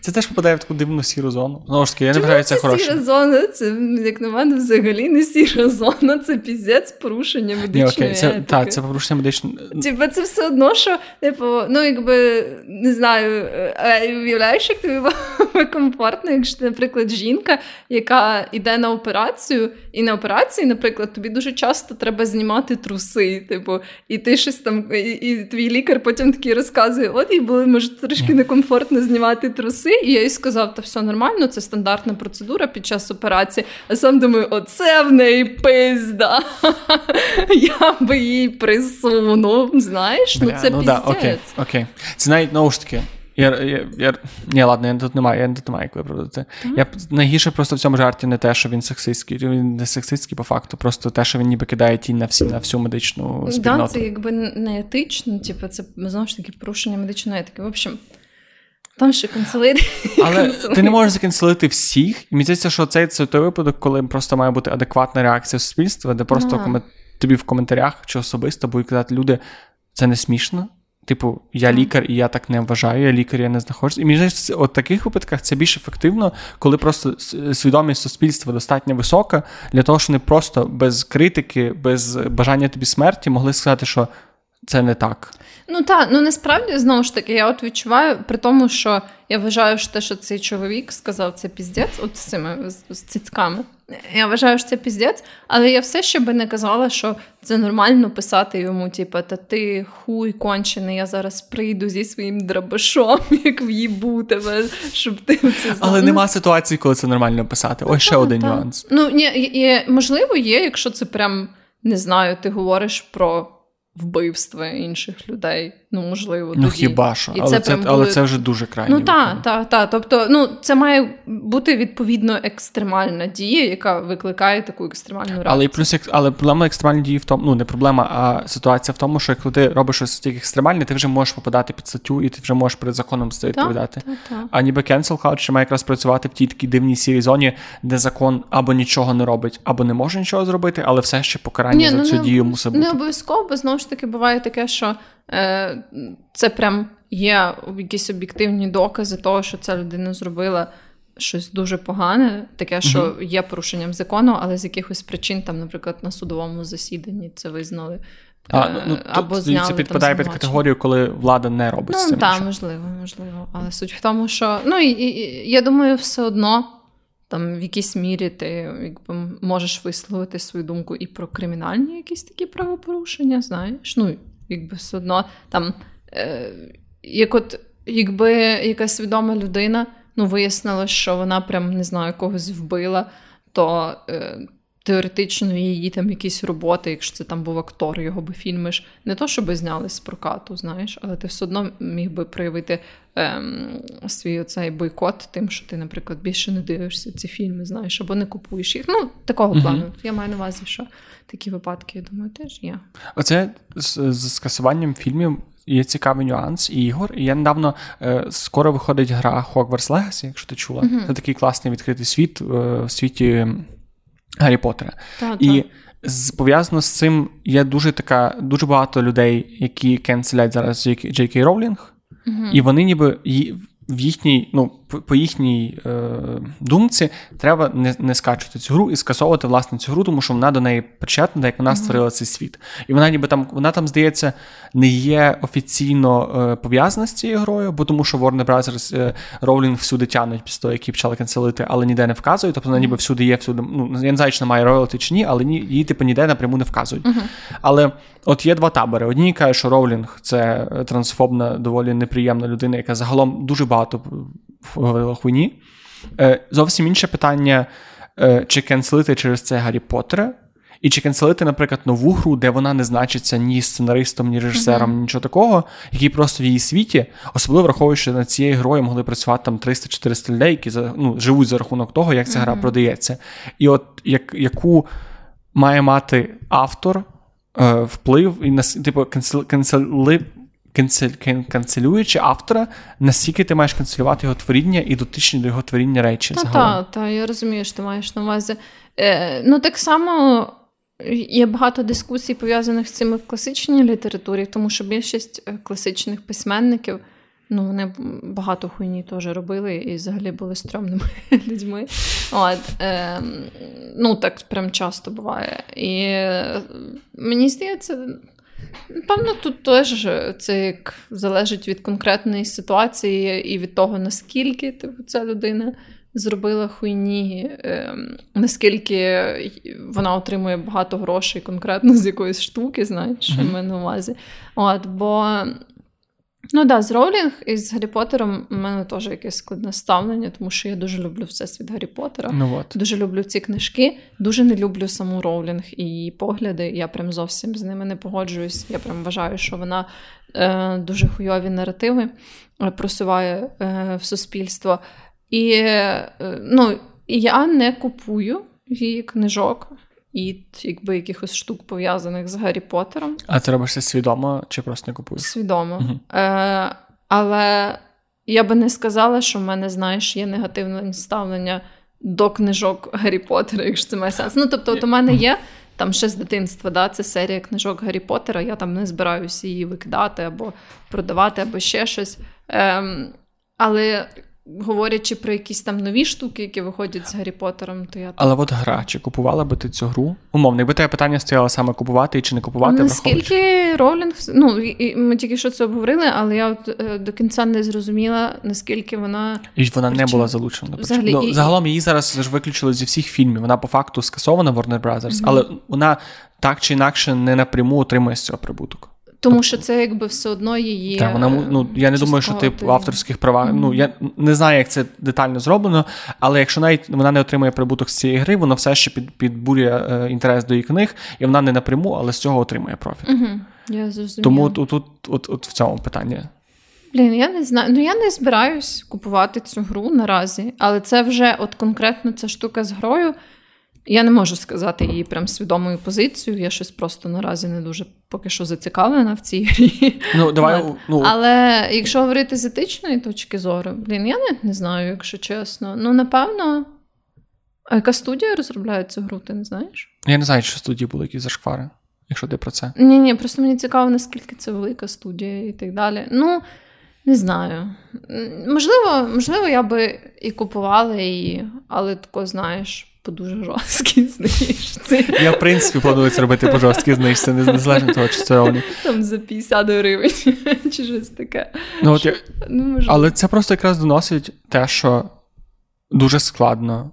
Це теж попадає в таку дивну сіру зону. Знову ж таки, я не вважаю це хороше. Сіра зона, це, як на мене, взагалі не сіра зона, це піздець порушення медичної Ні, окей, це, Так, це порушення медичної. Типа, це все одно, що, типу, ну, якби, не знаю, уявляєш, як тобі комфортно, якщо, наприклад, жінка, яка йде на операцію, і на операції, наприклад, тобі дуже часто треба знімати труси, типу, і ти щось там, і, і твій лікар потім такий розказує: от їй було, може, трошки некомфортно знімати труси, і я їй сказав, та все нормально, це стандартна процедура під час операції. А сам думаю, оце в неї пизда. Я би їй присунув. Знаєш, ну це ну, да, окей, окей. Це навіть знову ж таки. Я, я, я, Ні, ладно, я тут немає, я тут немає як виправдати. Mm-hmm. Я найгірше просто в цьому жарті не те, що він сексистський. Він не сексистський по факту, просто те, що він ніби кидає тінь на всі на всю медичну спільноту. Да, це якби не етично, типу, це знову ж таки порушення медичної етики. В общем, там ще канцелити. Але ти не можеш заканцелити всіх. І мені здається, що цей це той випадок, коли просто має бути адекватна реакція суспільства, де просто ком... тобі в коментарях чи особисто будуть казати люди, це не смішно. Типу, я лікар, і я так не вважаю, я лікар, я не знаходжуся. І мені здається, от таких випадках це більш ефективно, коли просто свідомість суспільства достатньо висока, для того, щоб вони просто без критики, без бажання тобі смерті могли сказати, що це не так. Ну так, ну насправді знову ж таки, я от відчуваю, при тому, що я вважаю, що те, що цей чоловік сказав, це піздець, от з цими з, з цицьками. Я вважаю, що це піздець, але я все ще би не казала, що це нормально писати йому, типу, та ти хуй кончений, я зараз прийду зі своїм драбашом, як в'їбу тебе, щоб ти це знав. Але нема ситуації, коли це нормально писати. Ось ще один нюанс. Ну ні, можливо, є, якщо це прям не знаю, ти говориш про вбивства інших людей. Ну, можливо, ну хіба що, і але це, це але це вже дуже крайні. Ну так, так, так. Тобто, ну це має бути відповідно екстремальна дія, яка викликає таку екстремальну реакцію. Але плюс але проблема екстремальної дії в тому, ну не проблема, а ситуація в тому, що якщо ти робиш щось тільки екстремальне, ти вже можеш попадати під статтю, і ти вже можеш перед законом це відповідати. Так, так, а ніби cancel culture має якраз працювати в тій такій дивній сірій зоні, де закон або нічого не робить, або не може нічого зробити, але все ще покарання Ні, за ну, цю не, дію мусить бути. Не обов'язково, бо знову ж таки буває таке, що. Е, це прям є якісь об'єктивні докази того, що ця людина зробила щось дуже погане, таке, що uh є порушенням закону, але з якихось причин, там, наприклад, на судовому засіданні це визнали. А, е, ну, або тут, зняли, Це підпадає під категорію, коли влада не робить ну, з цим. Так, можливо, можливо. Але суть в тому, що ну, і, і, я думаю, все одно там в якійсь мірі ти якби, можеш висловити свою думку і про кримінальні якісь такі правопорушення, знаєш. Ну, якби все одно там, е, як от якби якась свідома людина ну, вияснила, що вона прям не знаю, когось вбила, то е, теоретично її там якісь роботи, якщо це там був актор, його би фільмиш, не то, щоб зняли з прокату, знаєш, але ти все одно міг би проявити ем, свій оцей бойкот, тим, що ти, наприклад, більше не дивишся ці фільми, знаєш, або не купуєш їх. Ну, такого uh плану. Я маю на увазі, що такі випадки, я думаю, теж є. Оце з, з скасуванням фільмів. Є цікавий нюанс і ігор. І я недавно е, скоро виходить гра Hogwarts Legacy, якщо ти чула. Uh-huh. Це такий класний відкритий світ е, в світі Гаррі Поттера. Так, і з, пов'язано з цим є дуже така, дуже багато людей, які кенселять зараз Джей Кей Роулінг, uh і вони ніби в їхній, ну, по їхній е, думці треба не не скачувати цю гру і скасовувати власне цю гру, тому що вона до неї причетна, як вона створила цей світ. І вона ніби там, вона там, здається, не є офіційно е, пов'язана з цією грою, бо тому що Warner Bros. Е, Rowling всюди тянуть після того, які почали канцелити, але ніде не вказують. Тобто вона ніби всюди є, всюди. Ну, я не знаю, чи немає роялті чи ні, але ні, її типу ніде напряму не вказують. Mm-hmm. Але от є два табори. Одні кажуть, що Роулінг це трансфобна, доволі неприємна людина, яка загалом дуже багато говорила хуйні. Е, зовсім інше питання, е, чи кенселити через це Гаррі Поттера. І чи канцелити, наприклад, нову гру, де вона не значиться ні сценаристом, ні режисером, ні нічого такого, який просто в її світі, особливо враховуючи, що над цією грою могли працювати там 300-400 людей, які ну, живуть за рахунок того, як ця гра продається. І от як, яку має мати автор е, вплив і на типу канцели, канцель, канцелюючи автора, наскільки ти маєш канцелювати його творіння і дотичні до його творіння речі. Так, так, та, я розумію, що ти маєш на увазі. Е, Ну, так само. Є багато дискусій, пов'язаних з цим в класичній літературі, тому що більшість е, класичних письменників ну, вони багато хуйні теж робили і взагалі були стрьомними людьми. От, е, Ну, так прям часто буває. І е, мені здається, напевно, тут теж це як залежить від конкретної ситуації і від того, наскільки типу, ця людина зробила хуйні, е, наскільки вона отримує багато грошей конкретно з якоїсь штуки, знаєш, що mm-hmm. на увазі. От, Бо, ну да, з Роулінг і з Гаррі Поттером у мене теж якесь складне ставлення, тому що я дуже люблю всесвіт Гаррі Поттера. Ну, от. Дуже люблю ці книжки, дуже не люблю саму Роулінг і її погляди. Я прям зовсім з ними не погоджуюсь. Я прям вважаю, що вона е, дуже хуйові наративи е, просуває е, в суспільство. І е, ну, я не купую її книжок і якби якихось штук пов'язаних з Гаррі Поттером. А ти робиш це свідомо чи просто не купуєш? Свідомо. Угу. Е, Але я би не сказала, що в мене, знаєш, є негативне ставлення до книжок Гаррі Поттера, якщо це має сенс. Ну, тобто, от у мене є. Там ще з дитинства, да, це серія книжок Гаррі Поттера, я там не збираюся її викидати або продавати, або ще щось. Ем, Але говорячи про якісь там нові штуки, які виходять з Гаррі Поттером, то я але от гра, чи купувала би ти цю гру? Умовно, якби тебе питання стояло саме купувати і чи не купувати, наскільки Ролінг, ну і ми тільки що це обговорили, але я от е, до кінця не зрозуміла, наскільки вона і вона не була залучена. Взагалі, ну, і... Загалом її зараз ж виключили зі всіх фільмів. Вона по факту скасована Warner Brothers, mm-hmm. але вона так чи інакше не напряму отримує з цього прибуток. Тому що це якби все одно її. Так, вона ну я не думаю, що ти в авторських правах. Mm-hmm. Ну я не знаю, як це детально зроблено, але якщо навіть вона не отримує прибуток з цієї гри, воно все ще під, підбурює е, інтерес до її книг, і вона не напряму, але з цього отримує профіт. Mm-hmm. Я зрозуміла. Тому тут, тут от, от в цьому питанні. Блін, я не знаю. Ну я не збираюсь купувати цю гру наразі, але це вже от конкретно ця штука з грою. Я не можу сказати її прям свідомою позицією. Я щось просто наразі не дуже поки що зацікавлена в цій грі. Ну, давай, ну... Але якщо говорити з етичної точки зору, блін, я навіть не знаю, якщо чесно. Ну, напевно, а яка студія розробляє цю гру, ти не знаєш? Я не знаю, що студії були якісь зашквари, якщо ти про це. Ні, ні, просто мені цікаво, наскільки це велика студія і так далі. Ну, не знаю. Можливо, можливо, я би і купувала її, але тако, знаєш по дуже жорсткій знижці. Я, в принципі, планую це робити по жорсткій знижці, незалежно від того, чи це вони. Там за 50 гривень чи щось таке. Ну, от я... ну, Але це просто якраз доносить те, що дуже складно.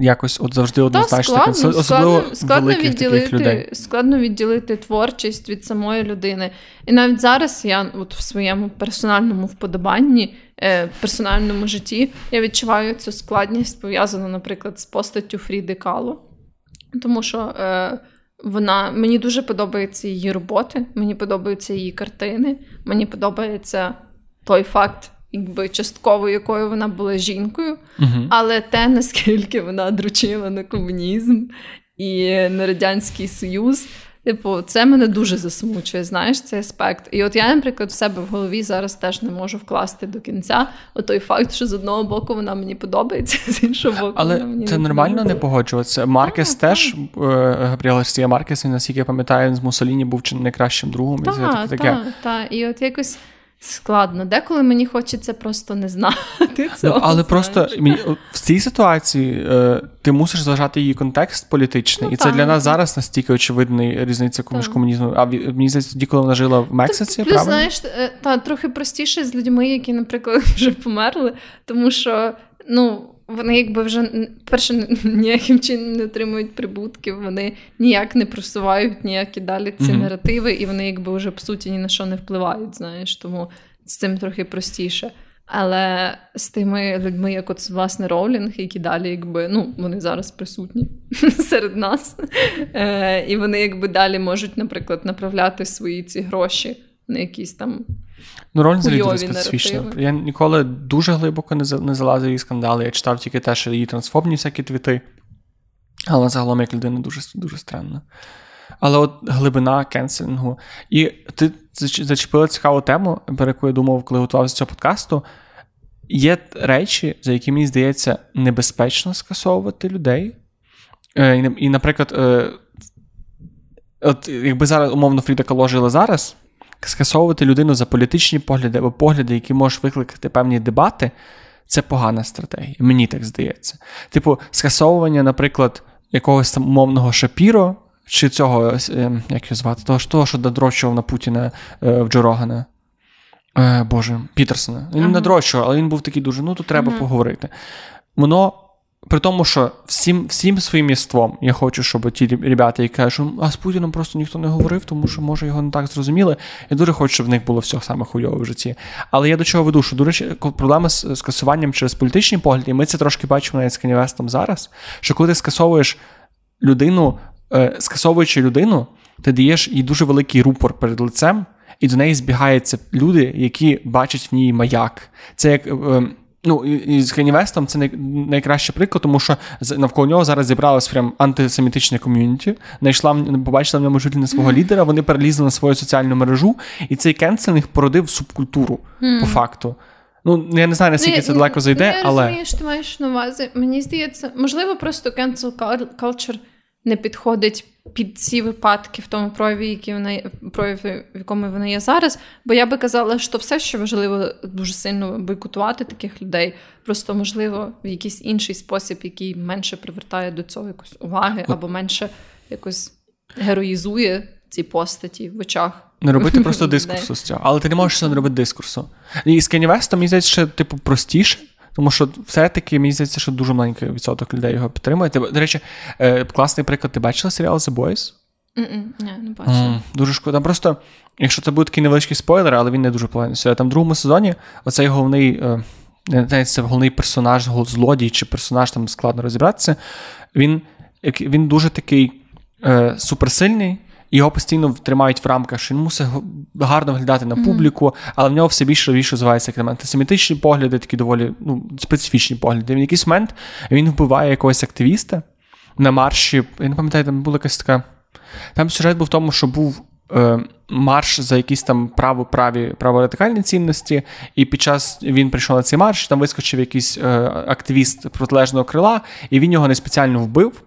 Якось от завжди однозначно складно, особливо складно, складно відділити, людей. Складно відділити творчість від самої людини. І навіть зараз я от в своєму персональному вподобанні Е, персональному житті я відчуваю цю складність пов'язану, наприклад, з постаттю Фріди Кало. Тому що е, вона мені дуже подобаються її роботи, мені подобаються її картини, мені подобається той факт, якби частково якою вона була жінкою, uh але те, наскільки вона дручила на комунізм і на Радянський Союз. Типу, це мене дуже засмучує, знаєш, цей аспект. І от я, наприклад, в себе в голові зараз теж не можу вкласти до кінця той факт, що з одного боку вона мені подобається, з іншого боку. Але вона мені це не нормально подобається. не погоджуватися. Маркес так, теж, так. Е, Габріел Гарсія Маркес, він, наскільки я пам'ятаю, з Мусоліні був чи найкращим другом. Так, так, таке. так. І от якось. Складно, деколи мені хочеться просто не знати. цього, Ну, Але знаєш. просто в цій ситуації е, ти мусиш зважати її контекст політичний, ну, і це так, для нас так. зараз настільки очевидна різниця між комунізмом. А мені здається, тоді, коли вона жила в Мексиці, Ти правильно? знаєш, е, та трохи простіше з людьми, які, наприклад, вже померли, тому що ну. Вони якби вже перше ніяким чином не отримують прибутків, вони ніяк не просувають ніякі далі ці mm-hmm. наративи, і вони якби вже по суті ні на що не впливають, знаєш, тому з цим трохи простіше. Але з тими людьми, як от власне Роулінг, які далі, якби ну вони зараз присутні серед нас, е, і вони якби далі можуть, наприклад, направляти свої ці гроші на якісь там. Ну, Роль взагалі дуже специфічна. Я ніколи дуже глибоко не не залазив її скандали. Я читав тільки те, що її трансфобні всякі твіти. Але загалом як людина дуже дуже странна. Але от глибина кенселінгу. І ти зачепила цікаву тему, про яку я думав, коли готувався цього подкасту. Є речі, за які мені здається, небезпечно скасовувати людей. Е, і, наприклад, е, от якби зараз умовно Фріда жила зараз, скасовувати людину за політичні погляди або погляди, які можуть викликати певні дебати, це погана стратегія. Мені так здається. Типу, скасовування, наприклад, якогось там умовного Шапіро, чи цього, е, як його звати, того, того що надрочував на Путіна е, в Джорогана. Е, Боже, Пітерсона. Він uh-huh. надрочував, але він був такий дуже, ну тут треба uh-huh. поговорити. Воно при тому, що всім всім своїм єством я хочу, щоб ті ребята, які кажуть, а з Путіном просто ніхто не говорив, тому що, може, його не так зрозуміли. Я дуже хочу, щоб в них було все саме хуйове в житті. Але я до чого веду, що, до речі, проблема з скасуванням через політичні погляди, і ми це трошки бачимо навіть з Канівестом зараз, що коли ти скасовуєш людину, е, скасовуючи людину, ти даєш їй дуже великий рупор перед лицем, і до неї збігаються люди, які бачать в ній маяк. Це як. Ну, і з Кенівестом це найкращий приклад, тому що навколо нього зараз зібралось прям антисемітичне ком'юніті. Найшла побачила в ньому жителі на свого лідера. Вони перелізли на свою соціальну мережу, і цей кенселінг породив субкультуру mm. по факту. Ну, я не знаю, наскільки ну, це далеко зайде, ну, я але. Я розумію, що ти маєш на увазі. Мені здається, можливо, просто cancel culture не підходить під ці випадки в тому прояві, які вона прояві, в якому вона є зараз. Бо я би казала, що все, що важливо дуже сильно бойкотувати таких людей, просто можливо в якийсь інший спосіб, який менше привертає до цього якось уваги, або менше якось героїзує ці постаті в очах. Не робити просто дискурсу з цього, але ти не можеш це не робити дискурсу. І з Кенні мені здається, ще типу простіше. Тому що все-таки мені здається, що дуже маленький відсоток людей його підтримує. До речі, е, класний приклад, ти бачила серіал The Boys? Ні, не бачила. Дуже шкода. Просто, якщо це буде такий невеличкий спойлер, але він не дуже поганий. Там в другому сезоні оцей головний, е, не знаю, це головний персонаж, злодій чи персонаж, там складно розібратися. Він він дуже такий е, суперсильний, його постійно тримають в рамках, що він мусить гарно виглядати на публіку, але в нього все більше і більше розвивається як антисемітичні погляди, такі доволі ну, специфічні погляди. В якийсь момент він вбиває якогось активіста на марші. Я не пам'ятаю, там була якась така. Там сюжет був в тому, що був. Е, марш за якісь там право праві праворадикальні цінності, і під час він прийшов на цей марш, там вискочив якийсь е, активіст протилежного крила, і він його не спеціально вбив.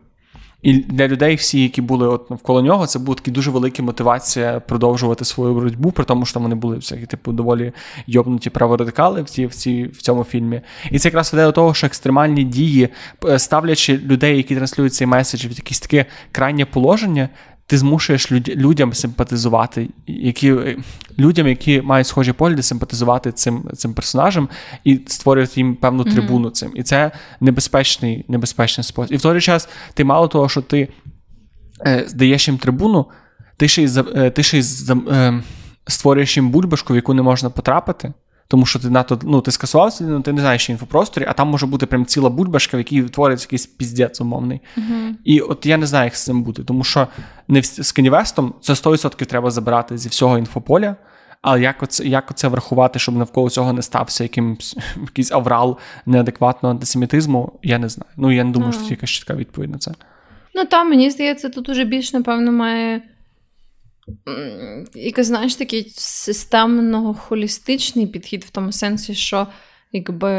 І для людей, всі, які були от навколо нього, це була така дуже велика мотивація продовжувати свою боротьбу, при тому, що вони були всякі, типу, доволі йобнуті праворадикали в ці, в, ці, в цьому фільмі. І це якраз веде до того, що екстремальні дії, ставлячи людей, які транслюють цей меседж в якісь таке крайнє положення, ти змушуєш люд, людям симпатизувати, які, людям, які мають схожі погляди, симпатизувати цим цим персонажем і створювати їм певну трибуну mm-hmm. цим. І це небезпечний небезпечний спосіб. І в той же час ти мало того, що ти е, здаєш їм трибуну, ти ще й е, ти ще й е, створюєш їм бульбашку, в яку не можна потрапити тому що ти надто, ну, ти скасувався, ну, ти не знаєш що інфопросторі, а там може бути прям ціла бульбашка, в якій твориться якийсь піздець умовний. Uh-huh. І от я не знаю, як з цим бути, тому що не з Канівестом це 100% треба забирати зі всього інфополя. Але як оце, як оце врахувати, щоб навколо цього не стався якимсь якийсь аврал неадекватного антисемітизму, я не знаю. Ну я не думаю, uh-huh. що це якась чітка відповідь на це. Ну там мені здається, тут уже більш, напевно, має якось, знаєш, такий системно-холістичний підхід в тому сенсі, що якби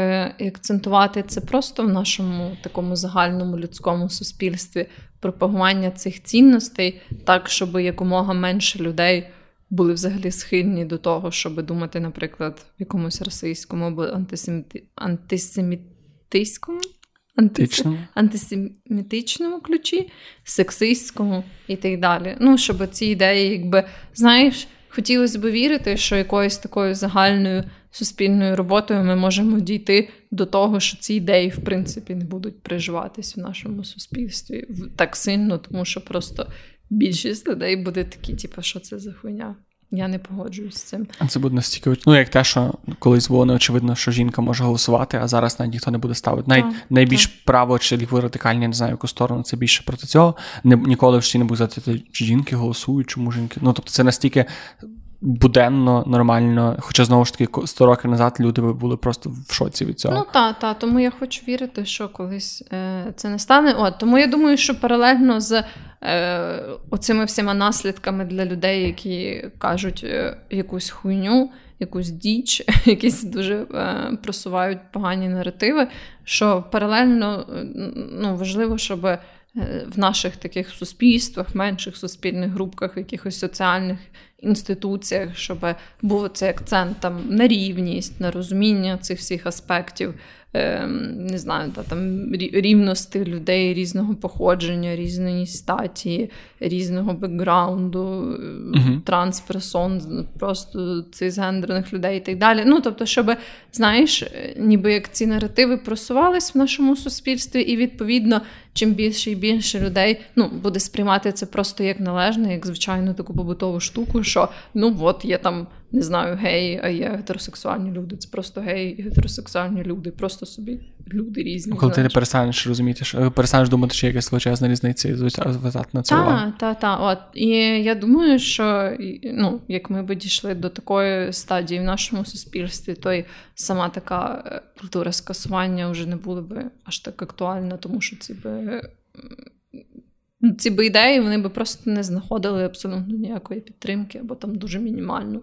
акцентувати це просто в нашому такому загальному людському суспільстві пропагування цих цінностей, так, щоб якомога менше людей були взагалі схильні до того, щоб думати, наприклад, в якомусь російському або антисеміти... антисемітистському Антисем... антисемітичному ключі, сексистському і так далі. Ну, щоб ці ідеї, якби, знаєш, хотілося б вірити, що якоюсь такою загальною суспільною роботою ми можемо дійти до того, що ці ідеї, в принципі, не будуть приживатись в нашому суспільстві так сильно, тому що просто більшість людей буде такі, типу, що це за хуйня. Я не погоджуюсь з цим. А це буде настільки ну, як те, що колись було неочевидно, що жінка може голосувати, а зараз навіть ніхто не буде ставити. Навіть так, найбільш так. право чи ліво радикальні, не знаю, яку сторону це більше проти цього. Не, Ніколи в не буде казати, чи жінки голосують, чому жінки. Ну тобто це настільки буденно, нормально. Хоча знову ж таки 100 років назад люди були просто в шоці від цього. Ну так, та, тому я хочу вірити, що колись е, це не стане. От тому я думаю, що паралельно з е, оцими всіма наслідками для людей, які кажуть е, якусь хуйню. Якусь діч, якісь дуже е, просувають погані наративи. Що паралельно е, ну, важливо, щоб в наших таких суспільствах, менших суспільних групках, якихось соціальних інституціях, щоб був цей акцент там на рівність, на розуміння цих всіх аспектів. Ем, не знаю, та, там рівності людей різного походження, різної статі, різного бекграунду, uh-huh. трансперсон, просто цисгендерних людей і так далі. Ну, тобто, щоб, знаєш, ніби як ці наративи просувались в нашому суспільстві, і відповідно, чим більше і більше людей ну, буде сприймати це просто як належне, як звичайну таку побутову штуку, що ну от є там не знаю, геї, а є гетеросексуальні люди. Це просто геї і гетеросексуальні люди, просто собі люди різні. Коли знаєш. ти не перестанеш розуміти, що перестанеш думати, що є якась величезна різниця і звертати на це. Так, так, так. От. І я думаю, що ну, як ми би дійшли до такої стадії в нашому суспільстві, то й сама така е, культура скасування вже не була би аж так актуальна, тому що ці би. Ці би ідеї вони би просто не знаходили абсолютно ніякої підтримки або там дуже мінімальну.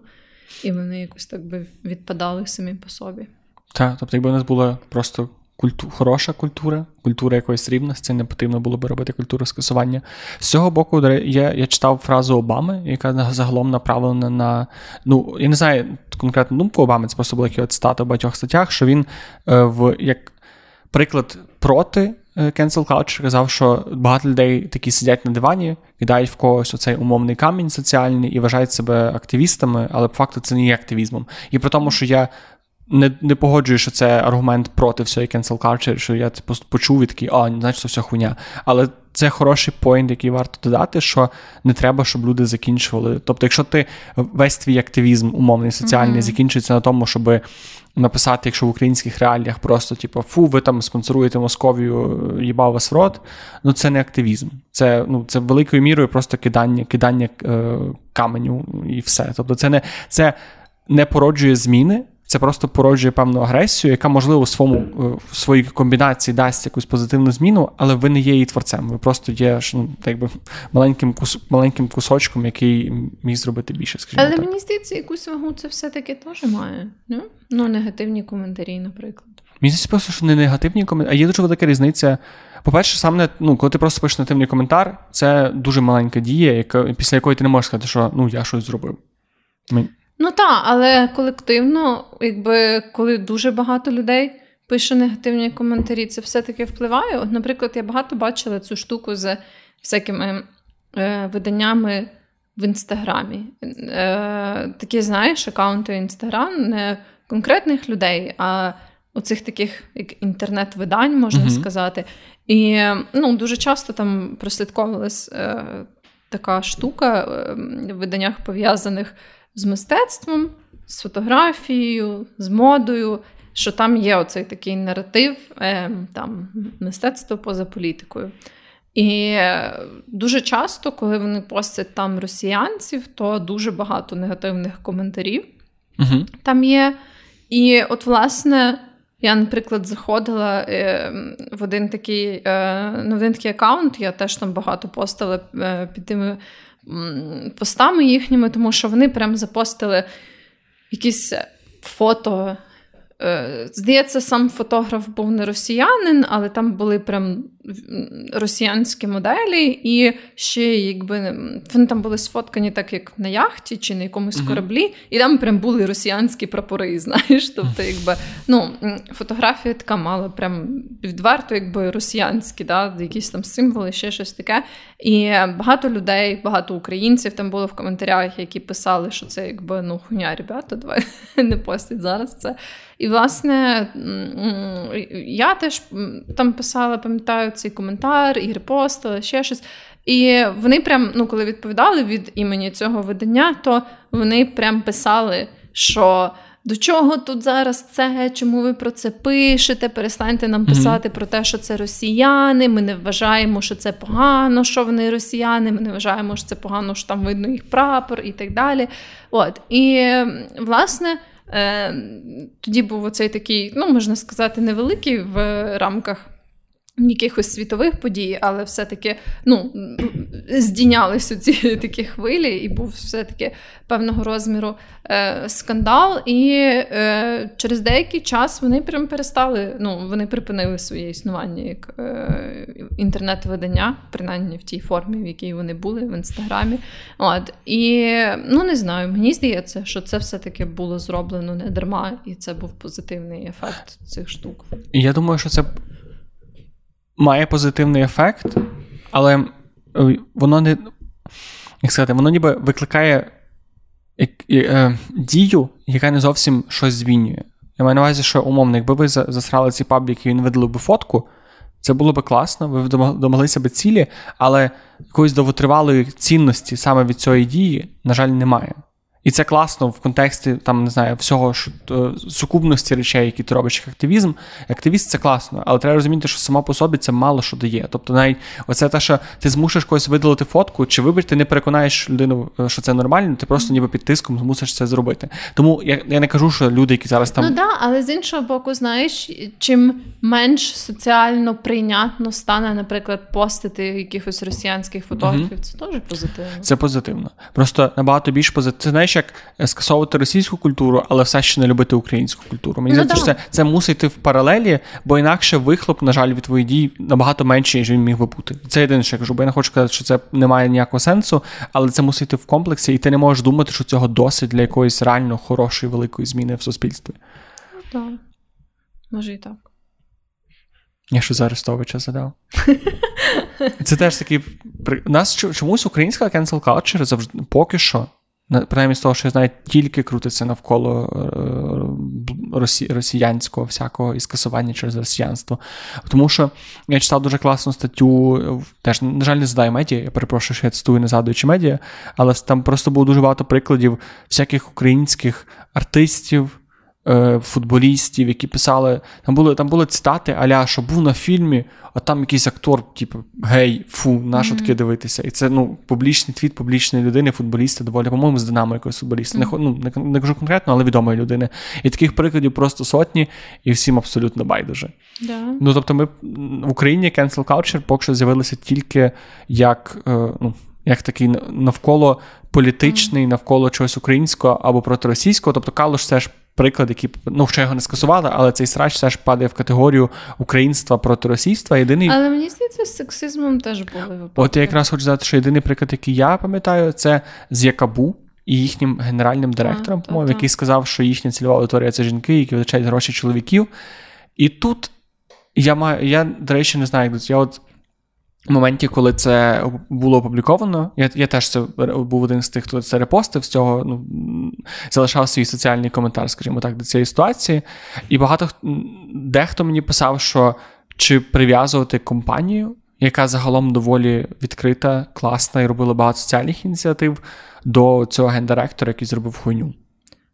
І вони якось так би відпадали самі по собі. Так, тобто, якби у нас була просто культу... хороша культура, культура якоїсь рівності, не потрібно було би робити культуру скасування. З цього боку, я я читав фразу Обами, яка загалом направлена на. Ну, я не знаю конкретну думку Обами, це просто була цитата в багатьох статтях, що він е, в як приклад проти cancel culture казав, що багато людей такі сидять на дивані, кидають в когось оцей умовний камінь соціальний і вважають себе активістами, але по факту це не є активізмом. І при тому, що я. Не не погоджую, що це аргумент проти всієї cancel culture, що я це просто почув і такий, а, значить, це все хуйня. Але це хороший поінт, який варто додати, що не треба, щоб люди закінчували. Тобто, якщо ти весь твій активізм, умовний соціальний, mm-hmm. закінчується на тому, щоб написати, якщо в українських реаліях просто, типу, фу, ви там спонсоруєте Московію, їбав вас в рот, ну це не активізм. Це ну, це великою мірою просто кидання кидання е, каменю і все. Тобто, це не це не породжує зміни. Це просто породжує певну агресію, яка, можливо, в своєму е, в своїй комбінації дасть якусь позитивну зміну, але ви не є її творцем. Ви просто є ну, так би, маленьким кус, маленьким кусочком, який міг зробити більше. скажімо Але так. мені здається, якусь вагу це все-таки теж має. Ну, ну негативні коментарі, наприклад. Мені здається, просто що не негативні коментарі, а є дуже велика різниця. По-перше, сам не, ну, коли ти просто пишеш негативний коментар, це дуже маленька дія, яка, після якої ти не можеш сказати, що ну я щось зробив. Ну так, але колективно, якби коли дуже багато людей пише негативні коментарі, це все-таки впливає. От, Наприклад, я багато бачила цю штуку з всякими е, виданнями в інстаграмі. Е, Такі, знаєш, аккаунти Інстаграм не конкретних людей, а оцих таких як інтернет-видань, можна uh сказати. І ну, дуже часто там прослідковувалась е, така штука е, в виданнях пов'язаних з мистецтвом, з фотографією, з модою, що там є оцей такий наратив, е, там мистецтво поза політикою. І е, дуже часто, коли вони постять там росіянців, то дуже багато негативних коментарів угу. там є. І от, власне, я, наприклад, заходила е, в один такий е, ну, в один такий аккаунт, я теж там багато постила під тими постами їхніми, тому що вони прям запостили якісь фото здається, сам фотограф був не росіянин, але там були прям росіянські моделі, і ще якби вони там були сфоткані так, як на яхті чи на якомусь uh-huh. кораблі, і там прям були росіянські прапори. Знаєш, тобто, якби ну фотографія така мала прям відверто, якби росіянські, да, якісь там символи, ще щось таке. І багато людей, багато українців там було в коментарях, які писали, що це якби ну хуйня, ребята, давай не постіть зараз це. І, власне, я теж там писала, пам'ятаю цей коментар, і репостила, ще щось. І вони прям, ну, коли відповідали від імені цього видання, то вони прям писали, що. До чого тут зараз це? Чому ви про це пишете? Перестаньте нам писати mm-hmm. про те, що це росіяни. Ми не вважаємо, що це погано, що вони росіяни. Ми не вважаємо, що це погано, що там видно їх прапор і так далі. От і власне. Е, тоді був оцей такий, ну можна сказати, невеликий в рамках якихось світових подій, але все-таки ну, здійнялися ці такі хвилі, і був все-таки певного розміру е, скандал. І е, через деякий час вони прям перестали, ну, вони припинили своє існування як е, інтернет-видання, принаймні в тій формі, в якій вони були в інстаграмі. От. І ну не знаю, мені здається, що це все-таки було зроблено не дарма, і це був позитивний ефект цих штук. Я думаю, що це має позитивний ефект, але е, воно не. Як сказати, воно ніби викликає е, дію, яка не зовсім щось змінює. Я маю на увазі, що умовно, якби ви засрали ці пабліки і він видали би фотку, це було би класно, ви домоглися би цілі, але якоїсь довготривалої цінності саме від цієї дії, на жаль, немає. І це класно в контексті там не знаю всього ж е, сукупності речей, які ти робиш як активізм. Активіст це класно, але треба розуміти, що само по собі це мало що дає. Тобто, навіть оце те, що ти змушиш когось видалити фотку, чи вибір, ти не переконаєш людину, е, що це нормально, ти просто ніби під тиском змусиш це зробити. Тому я я не кажу, що люди, які зараз там ну да, але з іншого боку, знаєш, чим менш соціально прийнятно стане, наприклад, постити якихось росіянських фотографів, угу. це теж позитивно. Це позитивно. Просто набагато більш позитивно. Знаєш, як скасовувати російську культуру, але все ще не любити українську культуру. Мені ну, здається, що це це мусить йти в паралелі, бо інакше вихлоп, на жаль, від твоїх дій набагато менший, ніж він міг би бути. Це єдине, що я кажу, бо я не хочу сказати, що це не має ніякого сенсу, але це мусить йти в комплексі, і ти не можеш думати, що цього досить для якоїсь реально хорошої великої зміни в суспільстві. Так, може і так. Я що за Арестовича задав. Це теж такий. У нас чомусь українська cancel culture завжди поки що принаймні з того, що я знаю, тільки крутиться навколо е, росі, росіянського всякого і скасування через росіянство. Тому що я читав дуже класну статтю, теж, на жаль, не знаю медіа, я перепрошую, що я цитую, не згадуючи медіа, але там просто було дуже багато прикладів всяких українських артистів. Е, футболістів, які писали. Там були там були цитати, аля, що був на фільмі, а там якийсь актор, типу, гей, фу, на що mm-hmm. таке дивитися. І це ну, публічний твіт публічної людини, футболіста, доволі, по-моєму, з Динамо якогось футболіста. Mm-hmm. Не, ну, не, не кажу конкретно, але відомої людини. І таких прикладів просто сотні, і всім абсолютно байдуже. Yeah. Ну, тобто, ми в Україні cancel culture поки що з'явилися тільки як. Е, ну, як такий навколо політичний, навколо чогось українського або проти-російського. Тобто Калуш це ж приклад, який ну, ще його не скасували, але цей срач все ж падає в категорію українства проти російства. Єдиний... Але мені здається, з сексизмом теж були випадки. От я якраз хочу сказати, що єдиний приклад, який я пам'ятаю, це з Якабу. І їхнім генеральним директором, по-моєму, який сказав, що їхня цільова аудиторія це жінки, які витрачають гроші чоловіків. І тут я маю, я, до речі, не знаю, як я от в моменті, коли це було опубліковано, я я теж це був один з тих, хто це репостив з цього, ну, залишав свій соціальний коментар, скажімо так, до цієї ситуації. І багато дехто мені писав, що чи прив'язувати компанію, яка загалом доволі відкрита, класна і робила багато соціальних ініціатив до цього гендиректора, який зробив хуйню.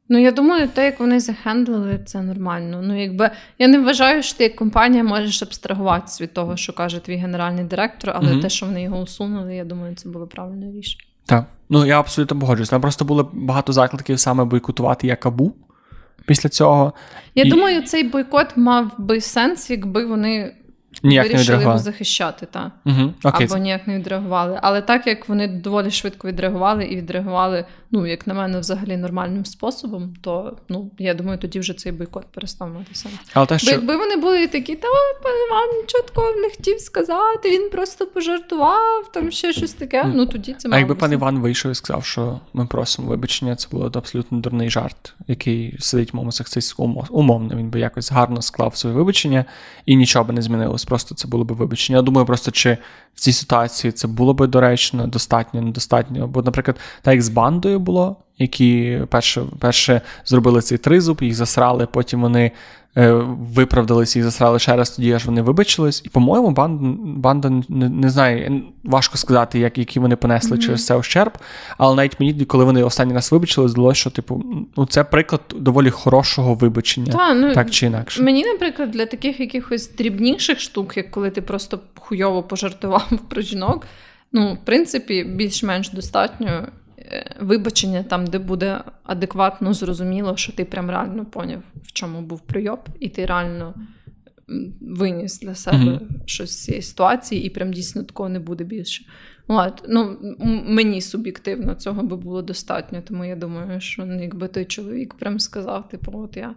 Ну, я думаю, те, як вони захендлили, це нормально. Ну, якби я не вважаю, що ти як компанія можеш абстрагуватися від того, що каже твій генеральний директор, але mm те, що вони його усунули, я думаю, це було правильне рішення. Так, ну я абсолютно погоджуюсь. Там просто було багато закликів саме бойкотувати Якабу після цього. Я І... думаю, цей бойкот мав би сенс, якби вони ніяк вирішили не його захищати, та. Угу, окей. або ніяк не відреагували. Але так як вони доволі швидко відреагували і відреагували, ну як на мене, взагалі нормальним способом, то ну я думаю, тоді вже цей бойкот перестав мати сенс. Але те, що... Бо якби вони були такі, та пан Іван такого не хотів сказати, він просто пожартував, там ще щось таке. Ну тоді це мало А якби пан Іван вийшов і сказав, що ми просимо вибачення, це було абсолютно дурний жарт, який сидить в моєму сексистському умовно. Він би якось гарно склав своє вибачення і нічого би не змінилось просто це було б вибачення. Я думаю, просто чи в цій ситуації це було б доречно, достатньо, недостатньо. Бо, наприклад, так як з бандою було, які перше перше зробили цей тризуб, їх засрали, потім вони е, виправдалися і засрали ще раз, тоді аж вони вибачились. І, по-моєму, банда, банда не, не знаю, важко сказати, як, які вони понесли mm-hmm. через це ущерб. Але навіть мені, коли вони останній раз вибачили, здалося, що типу, ну це приклад доволі хорошого вибачення, Та, ну, так чи інакше. Мені, наприклад, для таких якихось дрібніших штук, як коли ти просто хуйово пожартував про жінок. Ну, в принципі, більш-менш достатньо вибачення там, де буде адекватно зрозуміло, що ти прям реально поняв, в чому був прийоб, і ти реально виніс для себе mm-hmm. щось з цієї ситуації, і прям дійсно такого не буде більше. От. Ну, Мені суб'єктивно цього би було достатньо, тому я думаю, що ну, якби той чоловік прям сказав, типу, от я.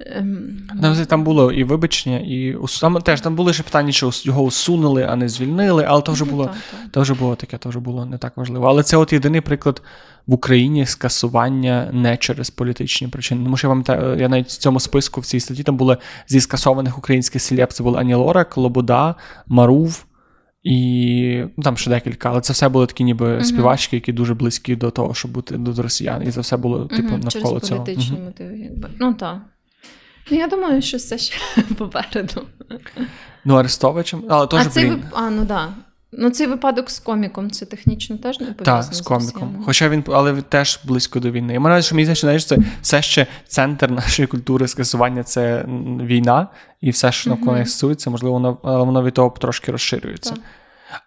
Ем... Там було і вибачення, і там теж там були ще питання, що його усунули, а не звільнили, але то вже ну, було так, так. То вже було таке, то вже було не так важливо. Але це от єдиний приклад в Україні скасування не через політичні причини. Тому що я вам я навіть в цьому списку в цій статті там були зі скасованих українських селеб, це були Ані Лорак, Лобода, Марув. І ну, там ще декілька, але це все були такі ніби uh-huh. співачки, які дуже близькі до того, щоб бути до росіян. І це все було типу uh-huh. навколо Через цього. політичні uh-huh. мотиви, якби. Ну так. Ну, я думаю, що це ще попереду. Ну, Арестовичем, але теж. А, цей вип... а, ну да. Ну, цей випадок з коміком це технічно теж не пов'язано Так, з коміком. Хоча він, але теж близько до війни. Я маю, що мені знаєш, це все ще центр нашої культури скасування це війна, і все, що навколо неї стосується, можливо, воно, воно від того трошки розширюється. Так.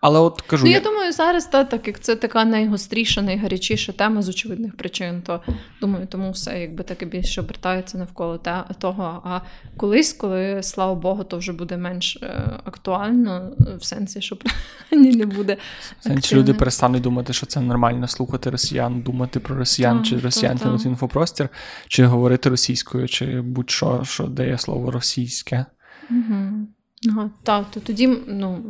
Але от кажу, ну, я, я думаю, зараз та, так як це така найгостріша, найгарячіша тема з очевидних причин, то думаю, тому все якби таке більше обертається навколо те, того. А колись, коли слава Богу, то вже буде менш е, актуально, в сенсі, що ні не буде. Сенсі люди перестануть думати, що це нормально слухати росіян, думати про росіян, та, чи росіян тянути інфопростір, чи говорити російською, чи будь-що, що дає слово російське. Угу. Ага, Так, то тоді, ну,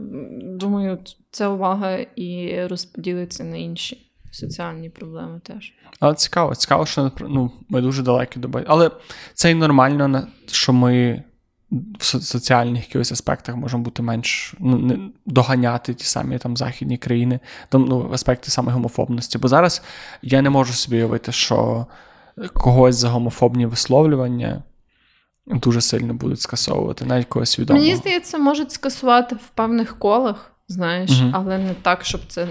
думаю, ця увага і розподілиться на інші соціальні проблеми теж. Але цікаво, цікаво, що ну, ми дуже далекі до Але це і нормально, що ми в соціальних якихось аспектах можемо бути менш ну, не, доганяти ті самі там західні країни, там, ну, аспекти саме гомофобності. Бо зараз я не можу собі уявити, що когось за гомофобні висловлювання дуже сильно будуть скасовувати, навіть когось свідомо. Мені здається, можуть скасувати в певних колах, знаєш, угу. але не так, щоб це,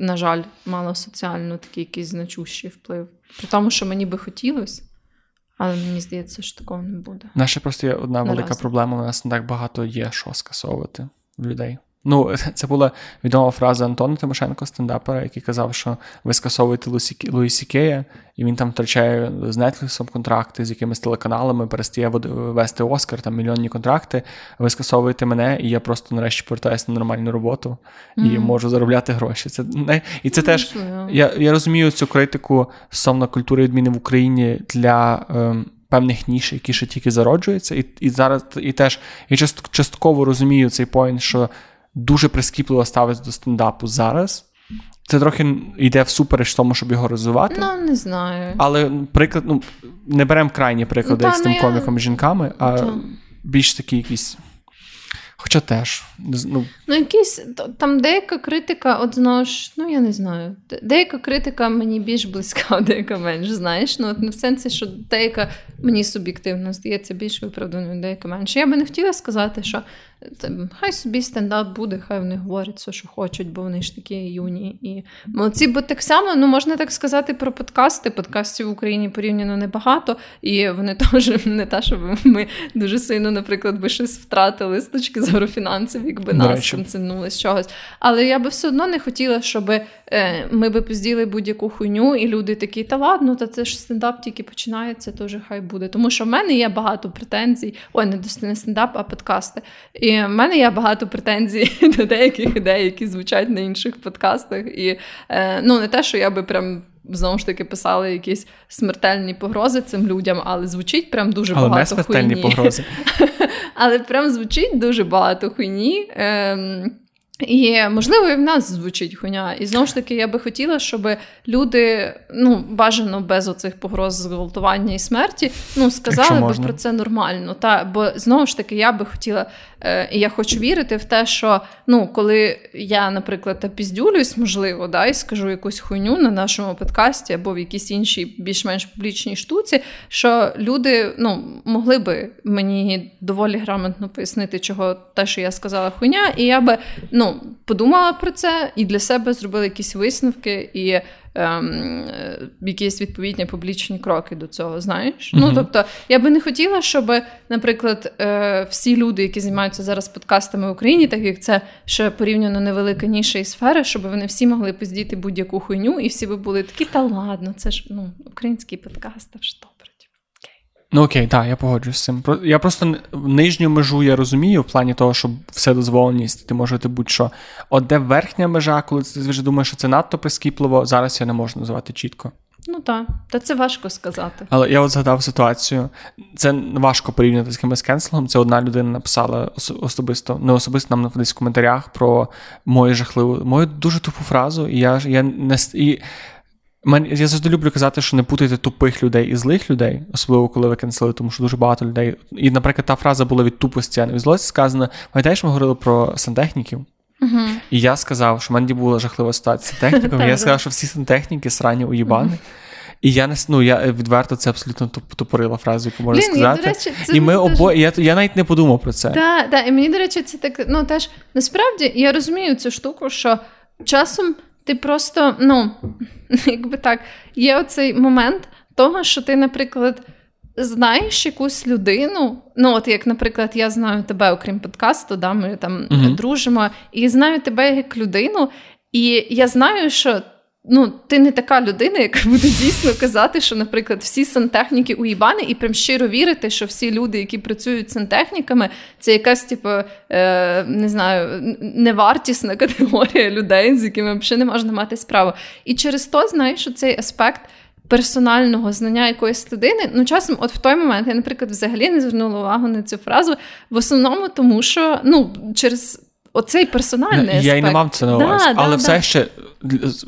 на жаль, мало соціально такий якийсь значущий вплив. При тому, що мені би хотілося. Але мені здається, що такого не буде. Наша просто є одна Наразі. велика проблема. У нас не так багато є, що скасовувати в людей. Ну, це була відома фраза Антона Тимошенко, стендапера, який казав, що ви скасовуєте Луїсі Кея, і він там втрачає з Netflix контракти з якимись телеканалами, перестає вести Оскар, там мільйонні контракти. Ви скасовуєте мене, і я просто нарешті повертаюся на нормальну роботу і mm-hmm. можу заробляти гроші. Це не і це mm-hmm. теж я я розумію цю критику стосовно культури відміни в Україні для. Ем, Певних ніж, які ще тільки зароджуються, і і зараз і теж я частково розумію цей поінт, що дуже прискіпливо ставиться до стендапу зараз. Це трохи йде всупереч тому, щоб його розвивати. Ну, не знаю. Але приклад, ну, не беремо крайні приклади ну, та, з тим ну, коміком і жінками, а та. більш такі якісь Хоча теж. Ну, ну якісь там деяка критика, от знову ж, ну я не знаю. Деяка критика мені більш близька, а деяка менш, знаєш. Ну, от в сенсі, що деяка мені суб'єктивно здається більш виправданою, деяка менше. Я би не хотіла сказати, що хай собі стендап буде, хай вони говорять все, що хочуть, бо вони ж такі юні і молодці. Бо так само, ну можна так сказати про подкасти. Подкастів в Україні порівняно небагато, і вони теж не те, щоб ми дуже сильно, наприклад, би щось втратили з точки зору фінансів, якби До нас конценули з чогось. Але я би все одно не хотіла, щоб е, ми би пізділи будь-яку хуйню, і люди такі, та ладно, та це ж стендап тільки починається, то вже хай буде. Тому що в мене є багато претензій. Ой, не не стендап, а подкасти. І в мене є багато претензій до деяких ідей, які звучать на інших подкастах. І е, ну не те, що я би прям. Знову ж таки писали якісь смертельні погрози цим людям, але звучить прям дуже але багато не смертельні хуйні. погрози. Але прям звучить дуже багато хуйні. Ем, І, можливо, і в нас звучить хуйня. І знову ж таки, я би хотіла, щоб люди, ну, бажано без оцих погроз зґвалтування і смерті, ну, сказали би про це нормально. Та, Бо знову ж таки, я би хотіла, е, і я хочу вірити в те, що ну, коли я, наприклад, піздюлюсь, можливо, да, і скажу якусь хуйню на нашому подкасті або в якійсь іншій більш-менш публічній штуці, що люди ну, могли би мені доволі грамотно пояснити, чого те, що я сказала, хуйня, і я би. ну, ну, подумала про це і для себе зробила якісь висновки і ем, якісь відповідні публічні кроки до цього. Знаєш? Uh-huh. Ну тобто, я би не хотіла, щоб, наприклад, е, всі люди, які займаються зараз подкастами в Україні, так як це ще порівняно невелика ніша і сфера, щоб вони всі могли поздіти будь-яку хуйню, і всі би були такі, та ладно, це ж ну, український подкаст, а що. Ну окей, так, я погоджуюсь з цим. Я просто нижню межу я розумію в плані того, що все дозволеність, ти можете будь-що. От де верхня межа, коли ти вже думаєш, що це надто прискіпливо, зараз я не можу називати чітко. Ну так, та це важко сказати. Але я от згадав ситуацію. Це важко порівняти з кимось кенселом. Це одна людина написала особисто, не особисто нам десь в коментарях про мою жахливу, мою дуже тупу фразу. І я я не і я завжди люблю казати, що не путайте тупих людей і злих людей, особливо коли ви кенсели, тому що дуже багато людей. І, наприклад, та фраза була від тупості, а не від злості сказана. Пам'ятаєш, ми говорили про сантехніків? Uh-huh. І я сказав, що в мене була жахлива ситуація з сантехніком. Я сказав, що всі сантехніки срані уїбани. І я не ну, я відверто це абсолютно тупорила фразу, яку можна Блін, сказати. І, речі, і ми обоє, я я навіть не подумав про це. Так, так, і мені, до речі, це так. Ну теж насправді я розумію цю штуку, що часом ти просто, ну, якби так, є оцей момент того, що ти, наприклад, знаєш якусь людину. Ну, от як, наприклад, я знаю тебе, окрім подкасту, да, ми там угу. дружимо, і знаю тебе як людину, і я знаю, що ну, ти не така людина, яка буде дійсно казати, що, наприклад, всі сантехніки уїбани, і прям щиро вірити, що всі люди, які працюють сантехніками, це якась, типу, е, не знаю, невартісна категорія людей, з якими взагалі не можна мати справу. І через то, знаєш, цей аспект. Персонального знання якоїсь людини, ну часом, от в той момент я, наприклад, взагалі не звернула увагу на цю фразу, в основному тому, що ну через оцей персональний аспект. Я й не мав це на увазі, да, але да, все да. ще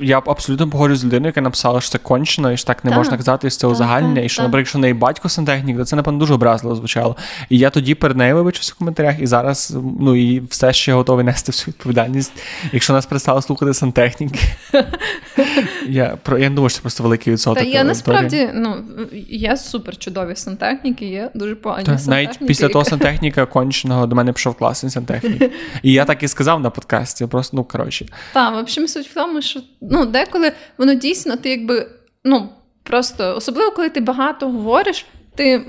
я абсолютно погоджуюсь з людиною, яка написала, що це кончено, і що так не можна казати, і що це узагальнення, і що, наприклад, якщо в неї батько сантехнік, то це, напевно, дуже образливо звучало. І я тоді перед нею вибачився в коментарях, і зараз ну і все ще готовий нести всю відповідальність. Якщо нас перестали слухати сантехніки, я про я думаю, що це просто великий відсоток. Та я насправді ну є супер чудові сантехніки, є дуже погані сантехніки. Навіть після того сантехніка конченого до мене пішов класний сантехнік. І я так і сказав на подкасті. Просто ну коротше. Так, в общем, суть в тому, що ну, деколи воно дійсно ти якби ну, просто особливо, коли ти багато говориш, ти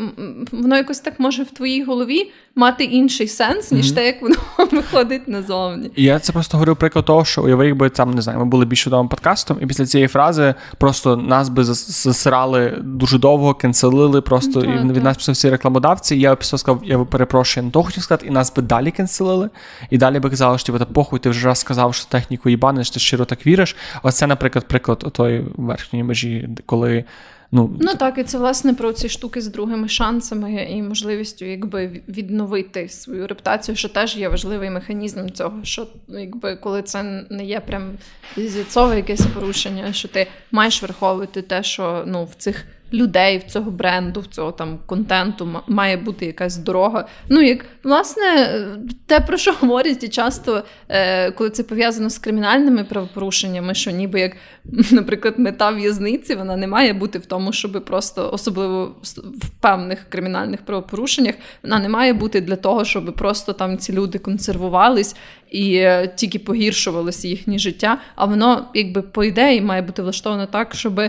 воно якось так може в твоїй голові мати інший сенс, ніж mm-hmm. те, як воно виходить назовні. І я це просто говорив приклад того, що уяви, якби там не знаю, ми були більш відомим подкастом, і після цієї фрази просто нас би засирали дуже довго, кенселили, просто mm-hmm. і від нас писав всі рекламодавці. І я після сказав, я перепрошую, не то хотів сказати, і нас би далі кенселили. І далі би казали, що типу, похуй, ти вже раз сказав, що техніку їбаниш, ти щиро так віриш. Оце, наприклад, приклад отої верхньої межі, коли. Ну ну так, і це власне про ці штуки з другими шансами і можливістю, якби відновити свою репутацію, що теж є важливий механізм цього, що якби коли це не є прям зіцове якесь порушення, що ти маєш враховувати те, що ну в цих людей в цього бренду, в цього там контенту має бути якась дорога. Ну, як власне, те, про що говорять, і часто, е, коли це пов'язано з кримінальними правопорушеннями, що ніби як, наприклад, мета в'язниці, вона не має бути в тому, щоб просто, особливо в певних кримінальних правопорушеннях, вона не має бути для того, щоб просто там ці люди консервувались і е, тільки погіршувалося їхнє життя. А воно, якби по ідеї, має бути влаштовано так, щоб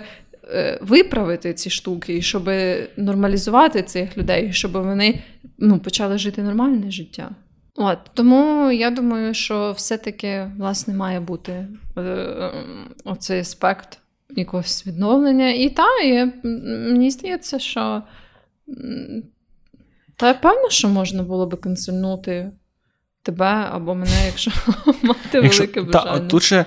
виправити ці штуки, і щоб нормалізувати цих людей, щоб вони ну, почали жити нормальне життя. От Тому я думаю, що все-таки власне має бути е, оцей аспект якогось відновлення. І та, і мені здається, що та певно, що можна було би консульнути тебе або мене, якщо мати велике бажання. Та, тут ще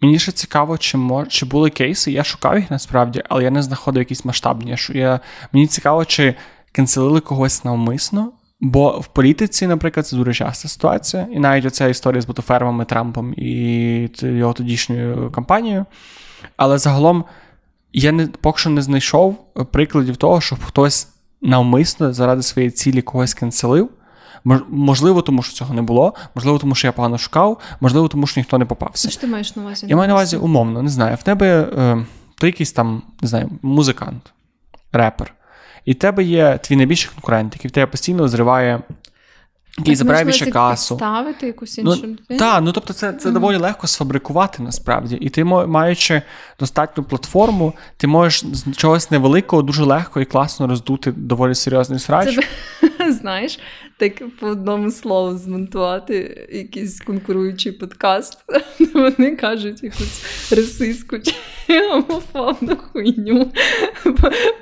Мені ще цікаво, чи мож, чи були кейси. Я шукав їх насправді, але я не знаходив якісь масштабні. Я, Мені цікаво, чи канцелили когось навмисно, Бо в політиці, наприклад, це дуже часта ситуація, і навіть оця історія з ботофермами, Трампом і його тодішньою кампанією. Але загалом я не поки що не знайшов прикладів того, щоб хтось навмисно заради своєї цілі когось канцелив. Можливо, тому що цього не було, можливо, тому що я погано шукав, можливо, тому що ніхто не попався. Що ти маєш на увазі? Я маю на увазі умовно, не знаю. В тебе е, ти якийсь там, не знаю, музикант, репер. І в тебе є твій найбільший конкурент, який в тебе постійно зриває. Який забирає більше касу. Ставити якусь іншу ну, людину? Так, ну тобто це це mm-hmm. доволі легко сфабрикувати насправді. І ти, маючи достатню платформу, ти можеш з чогось невеликого дуже легко і класно роздути доволі серйозний срач. Це, знаєш, так по одному слову змонтувати якийсь конкуруючий подкаст. Вони кажуть якусь російську чи гомофобну хуйню.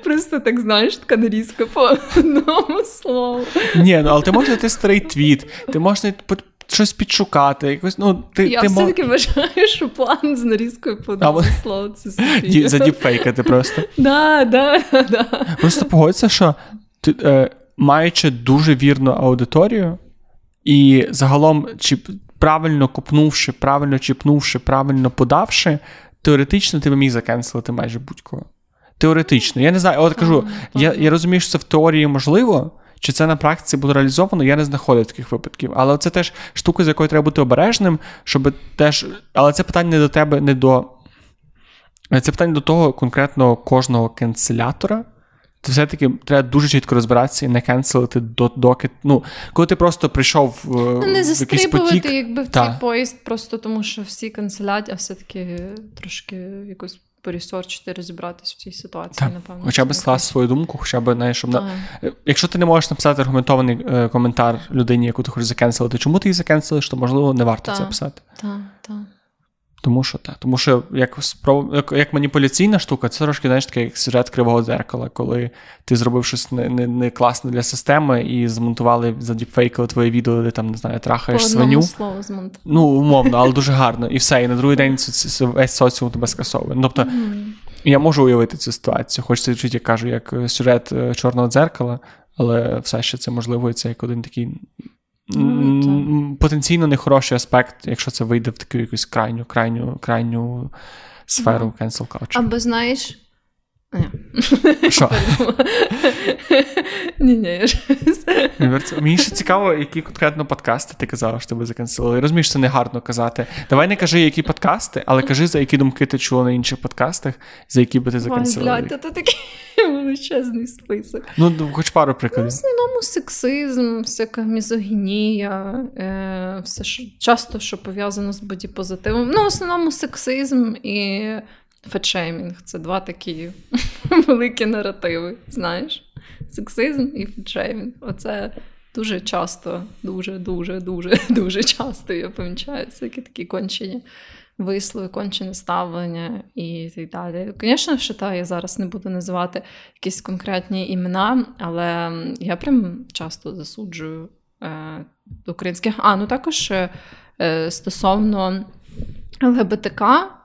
Просто так знаєш, така нарізка по одному слову. Ні, ну але ти можеш знайти старий твіт, ти можеш щось підшукати. Якось, ну, ти, Я ти все-таки мож... вважаю, що план з нарізкою по одному слову це. Задіпфейкати просто. Да, да, да. Просто погодься, що ти, е, маючи дуже вірну аудиторію, і загалом, чи правильно купнувши, правильно чіпнувши, правильно подавши, теоретично ти би міг закенселити майже будь-кого. Теоретично. Я не знаю, от кажу, я я розумію, що це в теорії можливо, чи це на практиці буде реалізовано, я не знаходив таких випадків. Але це теж штука, з якою треба бути обережним, щоб теж. Але це питання не до тебе, не до. Це питання до того конкретно кожного канцелятора то все-таки треба дуже чітко розбиратися і не кенселити доки. Ну, коли ти просто прийшов ну, не в якийсь потік. якби в та. цей поїзд, просто тому що всі канцелять, а все-таки трошки якось порісорчити, розібратись в цій ситуації, так. напевно. Хоча б скласти свою думку, хоча б знаєш, щоб на... якщо ти не можеш написати аргументований е, коментар людині, яку ти хочеш закенселити, чому ти її закенселиш, то можливо не варто так, це писати. Так, так. Тому що так. Тому що як спроб... як, як маніпуляційна штука, це трошки знаєш, таке як сюжет кривого дзеркала, коли ти зробив щось не не, не класне для системи і змонтували задіпфейкали твоє відео, де там не знаю, трахаєш По свиню. слово змонтували. Ну, умовно, але дуже гарно. І все. І на другий день весь соціум тебе скасовує. Ну, тобто mm. я можу уявити цю ситуацію. Хочеться вчити, як кажу, як сюжет е, чорного дзеркала, але все ще це можливо, і це як один такий Mm, потенційно нехороший аспект, якщо це вийде в таку якусь крайню, крайню, крайню сферу cancel culture. Або знаєш. Що? Ні, ні, я Мені ще цікаво, які конкретно подкасти ти казала, що тебе заканцелили. Що це не гарно казати. Давай не кажи, які подкасти, але кажи, за які думки ти чула на інших подкастах, за які би ти заканцелила. Блядь, це такий величезний список. Ну, хоч пару прикладів. В основному сексизм, всяка мізогінія, е, все що часто що пов'язано з бодіпозитивом. Ну, в основному сексизм і фетшеймінг це два такі великі наративи. Знаєш? Сексизм і фетшеймінг. Оце дуже часто, дуже, дуже, дуже, дуже часто я помічаю всякі такі кончені вислови, кончене ставлення і так далі. Звісно, що та, я зараз не буду називати якісь конкретні імена, але я прям часто засуджую е, українських. А, ну також е, стосовно ЛГБТК,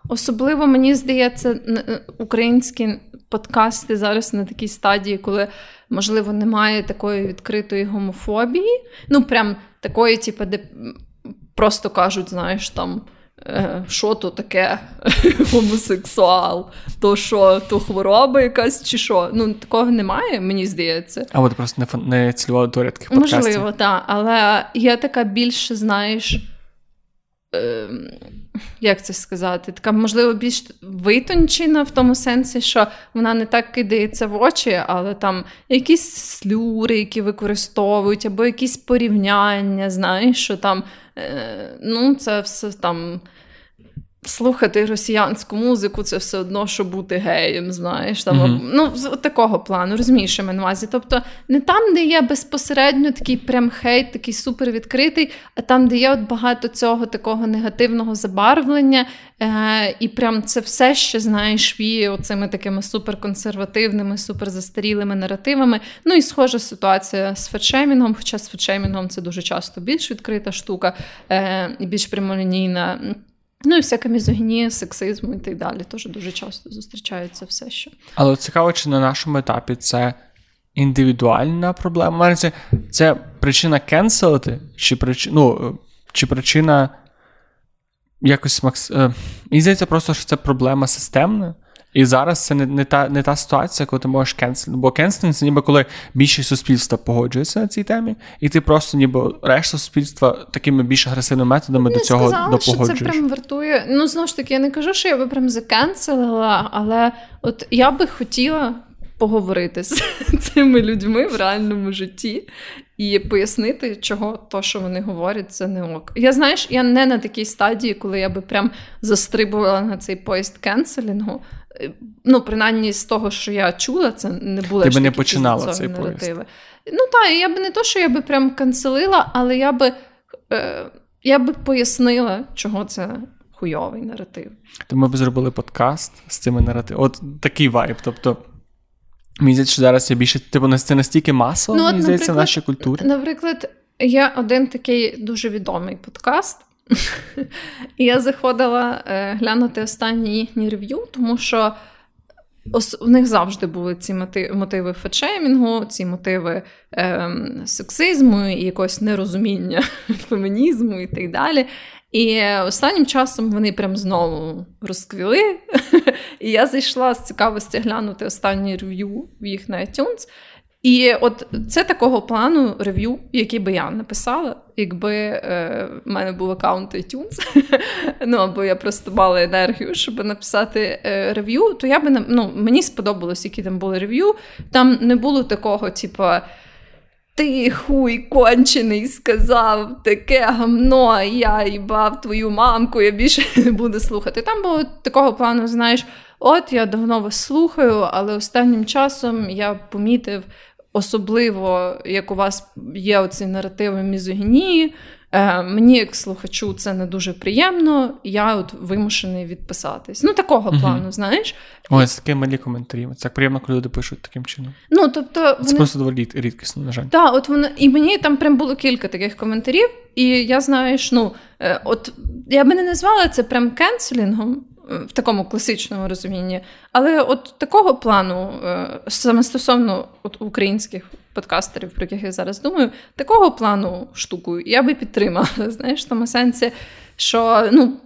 особливо мені здається, е, українські подкасти зараз на такій стадії, коли, можливо, немає такої відкритої гомофобії. Ну, прям такої, типу, де просто кажуть, знаєш, там. Е, що то таке гомосексуал? То що, то хвороба якась чи що? Ну, такого немає, мені здається. А от просто не не цільова аудиторія таких подкастів. Можливо, так. Але є така більше, знаєш. Е, як це сказати, така, можливо, більш витончена в тому сенсі, що вона не так кидається в очі, але там якісь слюри, які використовують, або якісь порівняння, знаєш, що там, е, ну, це все там слухати росіянську музику це все одно, що бути геєм, знаєш. Там, uh Ну, з такого плану, розумієш, що на увазі. Тобто не там, де є безпосередньо такий прям хейт, такий супер відкритий, а там, де є от багато цього такого негативного забарвлення, е- і прям це все ще, знаєш, віє оцими такими суперконсервативними, суперзастарілими наративами. Ну і схожа ситуація з фетшемінгом, хоча з фетшемінгом це дуже часто більш відкрита штука е- і більш прямолінійна. Ну і всяка мізогінія, сексизм і так далі. Теж дуже часто зустрічається все що. Але цікаво, чи на нашому етапі це індивідуальна проблема. Це це причина кенселити, чи причина, ну, чи причина якось макс. Е, мені здається, просто що це проблема системна. І зараз це не не, та не та ситуація, коли ти можеш кенселити. Бо cancelling це ніби коли більшість суспільства погоджується на цій темі, і ти просто ніби решта суспільства такими більш агресивними методами не до цього сказала, допогоджуєш. що це прям вартує. Ну, знову ж таки, я не кажу, що я би прям закенселила, але от я би хотіла поговорити з цими людьми в реальному житті і пояснити, чого то, що вони говорять, це не ок. Я знаєш, я не на такій стадії, коли я би прям застрибувала на цей поїзд кенселінгу. Е, ну, принаймні, з того, що я чула, це не були Ти би не починала цей наративи. Ну так, я би не то, що я би прям канцелила, але я би е, я би пояснила, чого це хуйовий наратив. То ми б зробили подкаст з цими наративами. От такий вайб. Тобто, мені здається, що зараз я більше, типу, це настільки масово, Ну, мені здається, в нашій культурі. Наприклад, є один такий дуже відомий подкаст. І я заходила е, глянути останні їхні рев'ю, тому що у них завжди були ці мотиви, фетшеймінгу, ці мотиви е, сексизму і якогось нерозуміння фемінізму і так далі. І останнім часом вони прям знову розквіли. І я зайшла з цікавості глянути останні рев'ю в їх на iTunes. І от це такого плану рев'ю, який би я написала, якби е, в мене був аккаунт iTunes, ну або я просто мала енергію, щоб написати е, рев'ю, то я би ну, мені сподобалось, які там були рев'ю. Там не було такого, типу. Ти хуй кончений сказав таке гамно, я їбав твою мамку, я більше не буду слухати. Там було такого плану, знаєш, от я давно вас слухаю, але останнім часом я помітив, особливо як у вас є оці наративи мізогінії. Е, мені, як слухачу, це не дуже приємно, я от вимушений відписатись. Ну, такого Мгм. плану, знаєш. Ой, це такі малі коментарі. Це так приємно, коли люди пишуть таким чином. Ну, тобто, Це вони... просто доволі рідкісно, на жаль. Так, от воно і мені там прям було кілька таких коментарів, і я знаєш, ну е, от я би не назвала це прям кенселінгом в такому класичному розумінні, але от такого плану, е, саме стосовно от українських подкастерів, про яких я зараз думаю, такого плану штуку я би підтримала. Знаєш, в тому сенсі, що ну.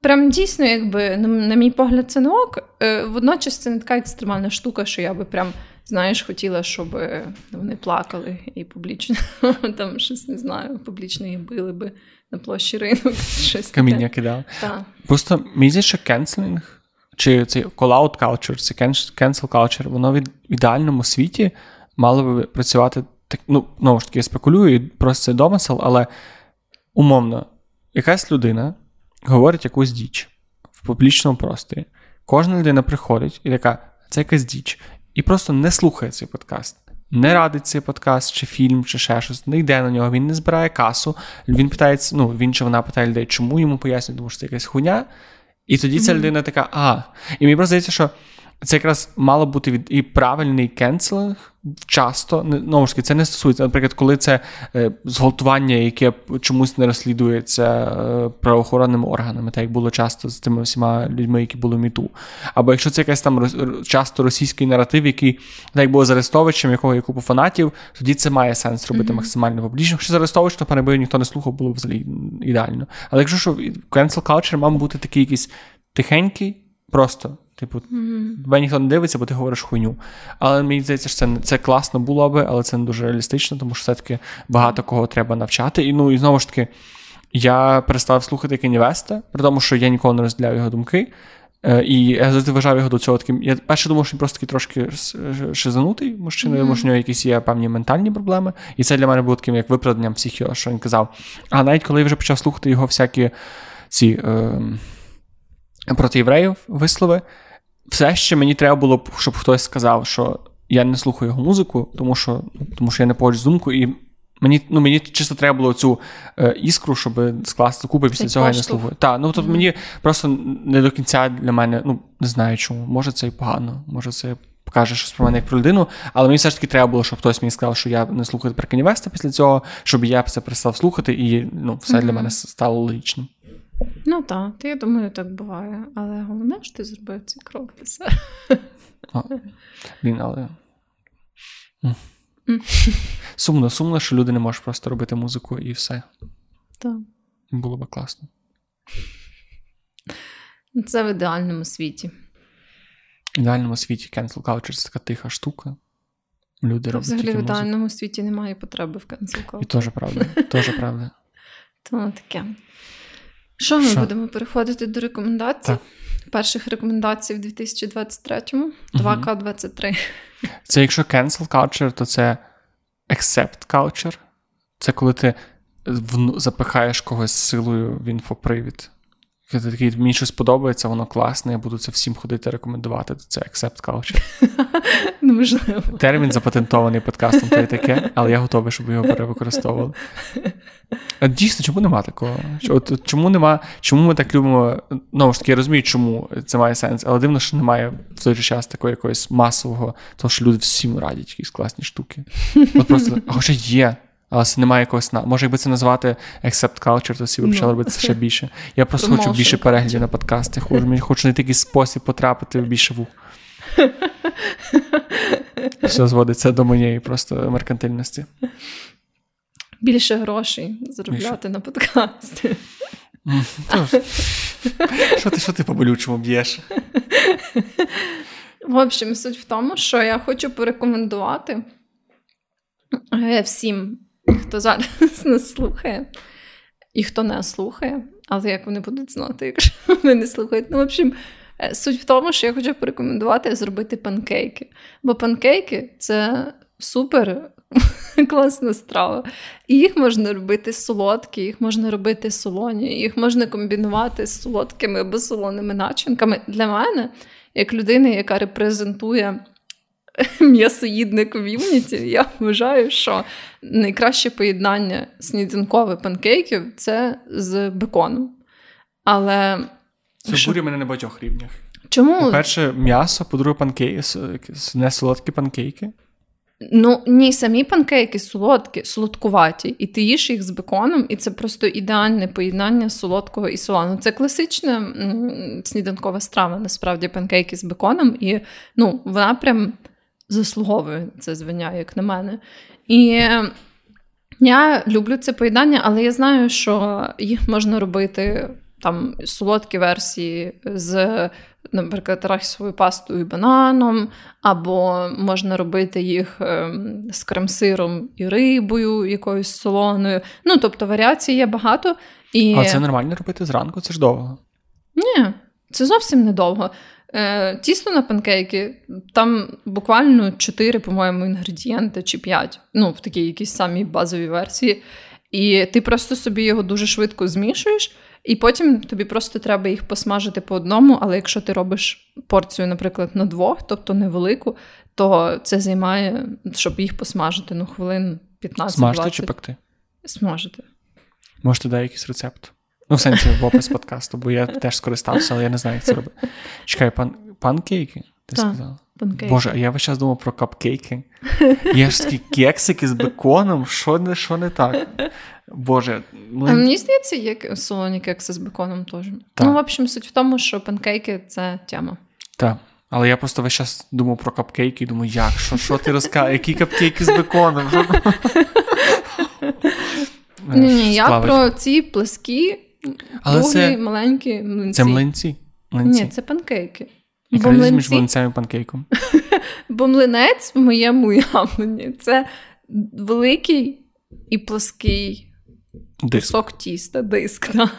Прям дійсно, якби, на, мій погляд, це не ок. Е, водночас це не така екстремальна штука, що я би прям знаєш, хотіла, щоб е, вони плакали і публічно там щось не знаю, публічно їх били би на площі ринок. Щось Каміння кидав. Так. Просто мені здається, що кенселінг, чи цей call-out culture, це cancel culture, воно в ідеальному світі мало би працювати так. Ну, знову ж таки, я спекулюю, і просто це домисел, але умовно, якась людина говорить якусь діч в публічному просторі. Кожна людина приходить і така, це якась діч, і просто не слухає цей подкаст. Не радить цей подкаст, чи фільм, чи ще щось, не йде на нього, він не збирає касу. Він питається, ну він чи вона питає людей, чому йому пояснюють, тому що це якась хуйня. І тоді ця людина така, а. І мені просто здається, що це якраз мало бути від і правильний cancelling часто. Таки, це не стосується, наприклад, коли це е, зґвалтування, яке чомусь не розслідується е, правоохоронними органами, так як було часто з тими всіма людьми, які були в MeToo. Або якщо це якийсь там роз- часто російський наратив, який так як було з Арестовичем, якого є купу фанатів, тоді це має сенс робити максимально публічно. Якщо з Арестович, то перебив ніхто не слухав, було взагалі ідеально. Але якщо що cancel culture мав бути такий якийсь тихенький, просто. Типу, тебе ніхто не дивиться, бо ти говориш хуйню. Але мені здається, що це, це класно було би, але це не дуже реалістично, тому що все-таки багато кого треба навчати. І ну і знову ж таки, я перестав слухати Кені Веста, при тому, що я ніколи не розділяв його думки. Е, І я завжди вважав його до цього таким. Я перше думав, що він просто такий трошки шизанутий мужчина, може, в нього якісь є певні ментальні проблеми. І це для мене було таким як виправданням всіх його, що він казав. А навіть коли я вже почав слухати його всякі ці е, проти євреїв вислови, все ще мені треба було, б, щоб хтось сказав, що я не слухаю його музику, тому що, тому що я не погоджуюсь з думкою, і мені, ну, мені чисто треба було цю е, іскру, щоб скласти купи, після Цей цього я не слухаю. Так, ну тобто мені просто не до кінця для мене, ну не знаю чому. Може це і погано, може це покаже щось про мене як про людину, але мені все ж таки треба було, щоб хтось мені сказав, що я не слухаю тепер Kanye після цього, щоб я це перестав слухати, і ну, все для мене стало логічним. Ну так, то я думаю, так буває. Але головне, що ти зробив цей крок. Блін, але. Сумно, сумно, що люди не можуть просто робити музику і все. Так. Було би класно. Це в ідеальному світі. В ідеальному світі cancel culture це така тиха штука. Люди Та роблять взагалі в музику. ідеальному світі немає потреби в cancel І теж правда. Теж правда. То таке. Що ми Шо? будемо переходити до рекомендацій? Так. Перших рекомендацій в 2023-му 2К23. Це якщо cancel culture, то це accept culture. Це коли ти запихаєш когось силою в інфопривід. Ти такий, мені щось подобається, воно класне, я буду це всім ходити рекомендувати. Це accept culture. Ну, можливо. Термін запатентований подкастом, то й таке, але я готовий, щоб його перевикористовували. А Дійсно, чому нема такого? От, от чому нема, чому ми так любимо? Ну ж таки, я розумію, чому це має сенс, але дивно, що немає в той же час такого якогось масового, тому що люди всім радять якісь класні штуки. От просто, а хоча є. Але це немає якогось на. Може, якби це назвати accept culture, то всі Ну. почали робити це ще більше. Я просто хочу більше culture. переглядів на подкасти. Хочу, мені хочу знайти якийсь спосіб потрапити в більше вух. Все зводиться до моєї просто меркантильності. Більше грошей заробляти на подкасти. Що ти, що ти по болючому б'єш? В общем, суть в тому, що я хочу порекомендувати е, всім, хто зараз нас слухає, і хто не слухає, але як вони будуть знати, якщо вони не слухають. Ну, в общем, е, суть в тому, що я хочу порекомендувати зробити панкейки. Бо панкейки це супер класна страва. І їх можна робити солодкі, їх можна робити солоні, їх можна комбінувати з солодкими або солоними начинками. Для мене, як людини, яка репрезентує м'ясоїдне ком'юніті, я вважаю, що найкраще поєднання сніданкових панкейків це з беконом. Але Це Що? бурі мене на багатьох рівнях. чому По-перше, м'ясо, по-друге, панкейки, не солодкі панкейки. Ну ні, самі панкейки солодкі, солодкуваті, і ти їш їх з беконом, і це просто ідеальне поєднання солодкого і солоного. Це класична м, сніданкова страва, насправді панкейки з беконом, і ну, вона прям заслуговує це звання, як на мене. І е, я люблю це поєднання, але я знаю, що їх можна робити там солодкі версії з, наприклад, арахісовою пастою і бананом, або можна робити їх ем, з крем-сиром і рибою, якоюсь солоною. Ну, тобто варіацій є багато. І... А це нормально робити зранку, це ж довго. Ні, це зовсім недовго. Е, тісто на панкейки, там буквально 4, по-моєму, інгредієнти чи 5. Ну, в такій якійсь самій базовій версії. І ти просто собі його дуже швидко змішуєш, і потім тобі просто треба їх посмажити по одному. Але якщо ти робиш порцію, наприклад, на двох, тобто невелику, то це займає, щоб їх посмажити, ну, хвилин 15-20. Смажте чи пекти? Смажити. Можете дати якийсь рецепт. Ну, в сенсі в опис подкасту, бо я теж скористався, але я не знаю, як це робити. Чекай, пан, панкейки? Ти Так. сказала? Панкейки. Боже, а я весь час думав про капкейки. Є ж такі кексики з беконом, що не, що не так? Боже, А мені здається, є солоні кекси з беконом теж. Так. Ну, в общем, суть в тому, що панкейки це тема. Так. Але я просто весь час думав про капкейки і думаю, як? Що, що ти розказуєш? Які капкейки з беконом? Ні, ні, я про ці пласкі, Але круглі, це- маленькі млинці. Це млинці. млинці. Ні, це панкейки. Яка Бо різниця між млинцем і панкейком? бо млинець в моєму уявленні це великий і плаский Диск. кусок тіста, диск, да.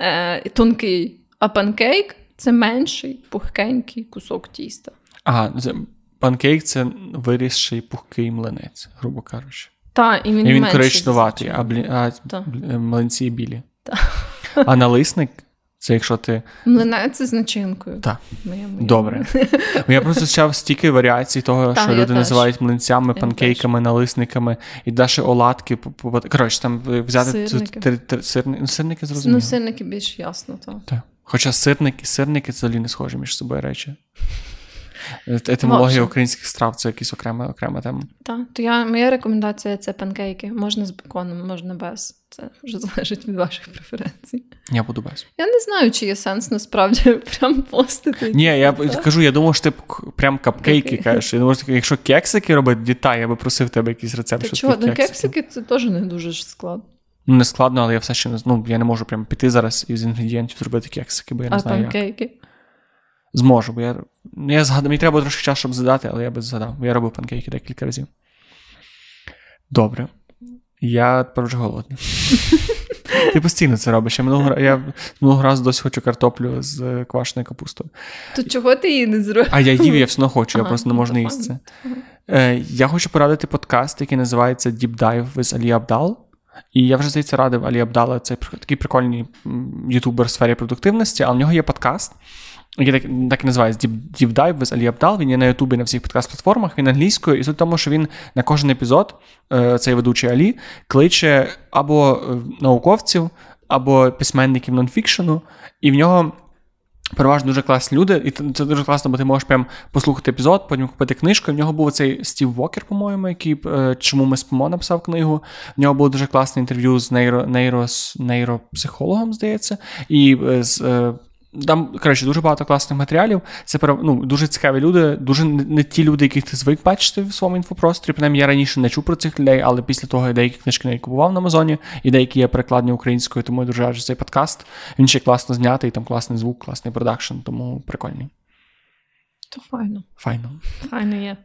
Е, і тонкий. А панкейк це менший, пухкенький кусок тіста. Ага, це- панкейк це вирісший пухкий млинець, грубо кажучи. Та, і він, І він коричневатий, а, блі... а блі- млинці білі. А налисник це якщо ти. Млинець з начинкою. Так. Добре. Я просто зустрічав стільки варіацій того, що люди теж. називають млинцями, Я панкейками, налисниками, і далі оладки. Коротше, там взяти цю Сирники. сирни... ну, сирники Ну, зрозуміло. сирники більш ясно. Так. Хоча сирники, сирники це взагалі не схожі між собою речі. Етимологія Можна. українських страв це якась окрема, окрема тема. Так, то я, моя рекомендація це панкейки. Можна з беконом, можна без. Це вже залежить від ваших преференцій. Я буду без. Я не знаю, чи є сенс насправді прям постити. Ні, я це. кажу, я думав, що ти прям капкейки кажеш. Я думав, що якщо кексики робити, дітай, я би просив тебе якийсь рецепт. Та що чого, ну кексики це теж не дуже ж складно. Ну, не складно, але я все ще не з- ну, я не можу прям піти зараз із інгредієнтів зробити кексики, бо я не А знаю. як. панкейки. Зможу, бо я. я згадав, мені треба трошки часу, щоб згадати, але я би згадав, бо я робив панкейки декілька разів. Добре. Я тепер вже голодний. Ти постійно це робиш. Я минулого, я минулого разу досі хочу картоплю з е, квашеною капустою. То чого ти її не зробив? А я їв, я все одно хочу, я просто не ну, можу не їсти це. Е, я хочу порадити подкаст, який називається Deep Dive with Ali Abdal. І я вже здається радив Алі Абдала. Це такий прикольний ютубер в сфері продуктивності, але в нього є подкаст. Який так, так і називається Deep, Dive with Ali Abdal. Він є на Ютубі на всіх подкаст-платформах, він англійською, і суть тому, що він на кожен епізод, е, цей ведучий Алі, кличе або е, науковців, або письменників нонфікшену, і в нього переважно дуже класні люди, і це дуже класно, бо ти можеш прям послухати епізод, потім купити книжку. В нього був цей Стів Вокер, по-моєму, який е, чому ми спимо, написав книгу. В нього було дуже класне інтерв'ю з нейро, нейро, нейропсихологом, здається, і з. Там, коротше, дуже багато класних матеріалів. Це ну, дуже цікаві люди, дуже не, не ті люди, яких ти звик бачити в своєму інфопросторі. Принаймні, я раніше не чув про цих людей, але після того я деякі книжки навіть купував на Амазоні, і деякі є перекладені українською, тому я дуже раджу цей подкаст. Він ще класно знятий, там класний звук, класний продакшн, тому прикольний. То файно. Файно. Файно є.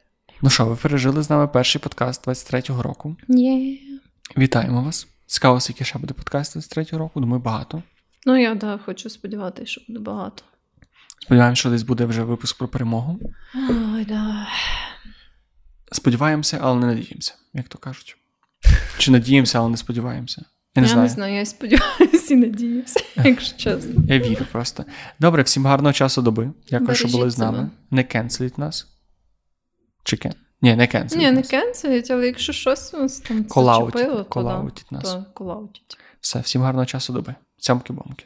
Ну що, ви пережили з нами перший подкаст 23-го року. Є. Вітаємо вас. Цікаво, скільки ще буде подкаст 23-го року. Думаю, багато. Ну, я да, хочу сподіватися, що буде багато. Сподіваємося, що десь буде вже випуск про перемогу. Ой, да. Сподіваємося, але не надіємося, як то кажуть. Чи надіємося, але не сподіваємося. Я не я знаю. не знаю, я сподіваюся і надіюся, якщо чесно. Я вірю просто. Добре, всім гарного часу доби. Дякую, що були з нами. себе. Не кенселіть нас. Чи кен? Ні, не кенселіть. Ні, не нас. кенселять, але якщо щось у нас там Колаутіть, зачепило, то, да, колаутіть нас. то колаутіть. Все, всім гарного часу доби. Цямки-бомки.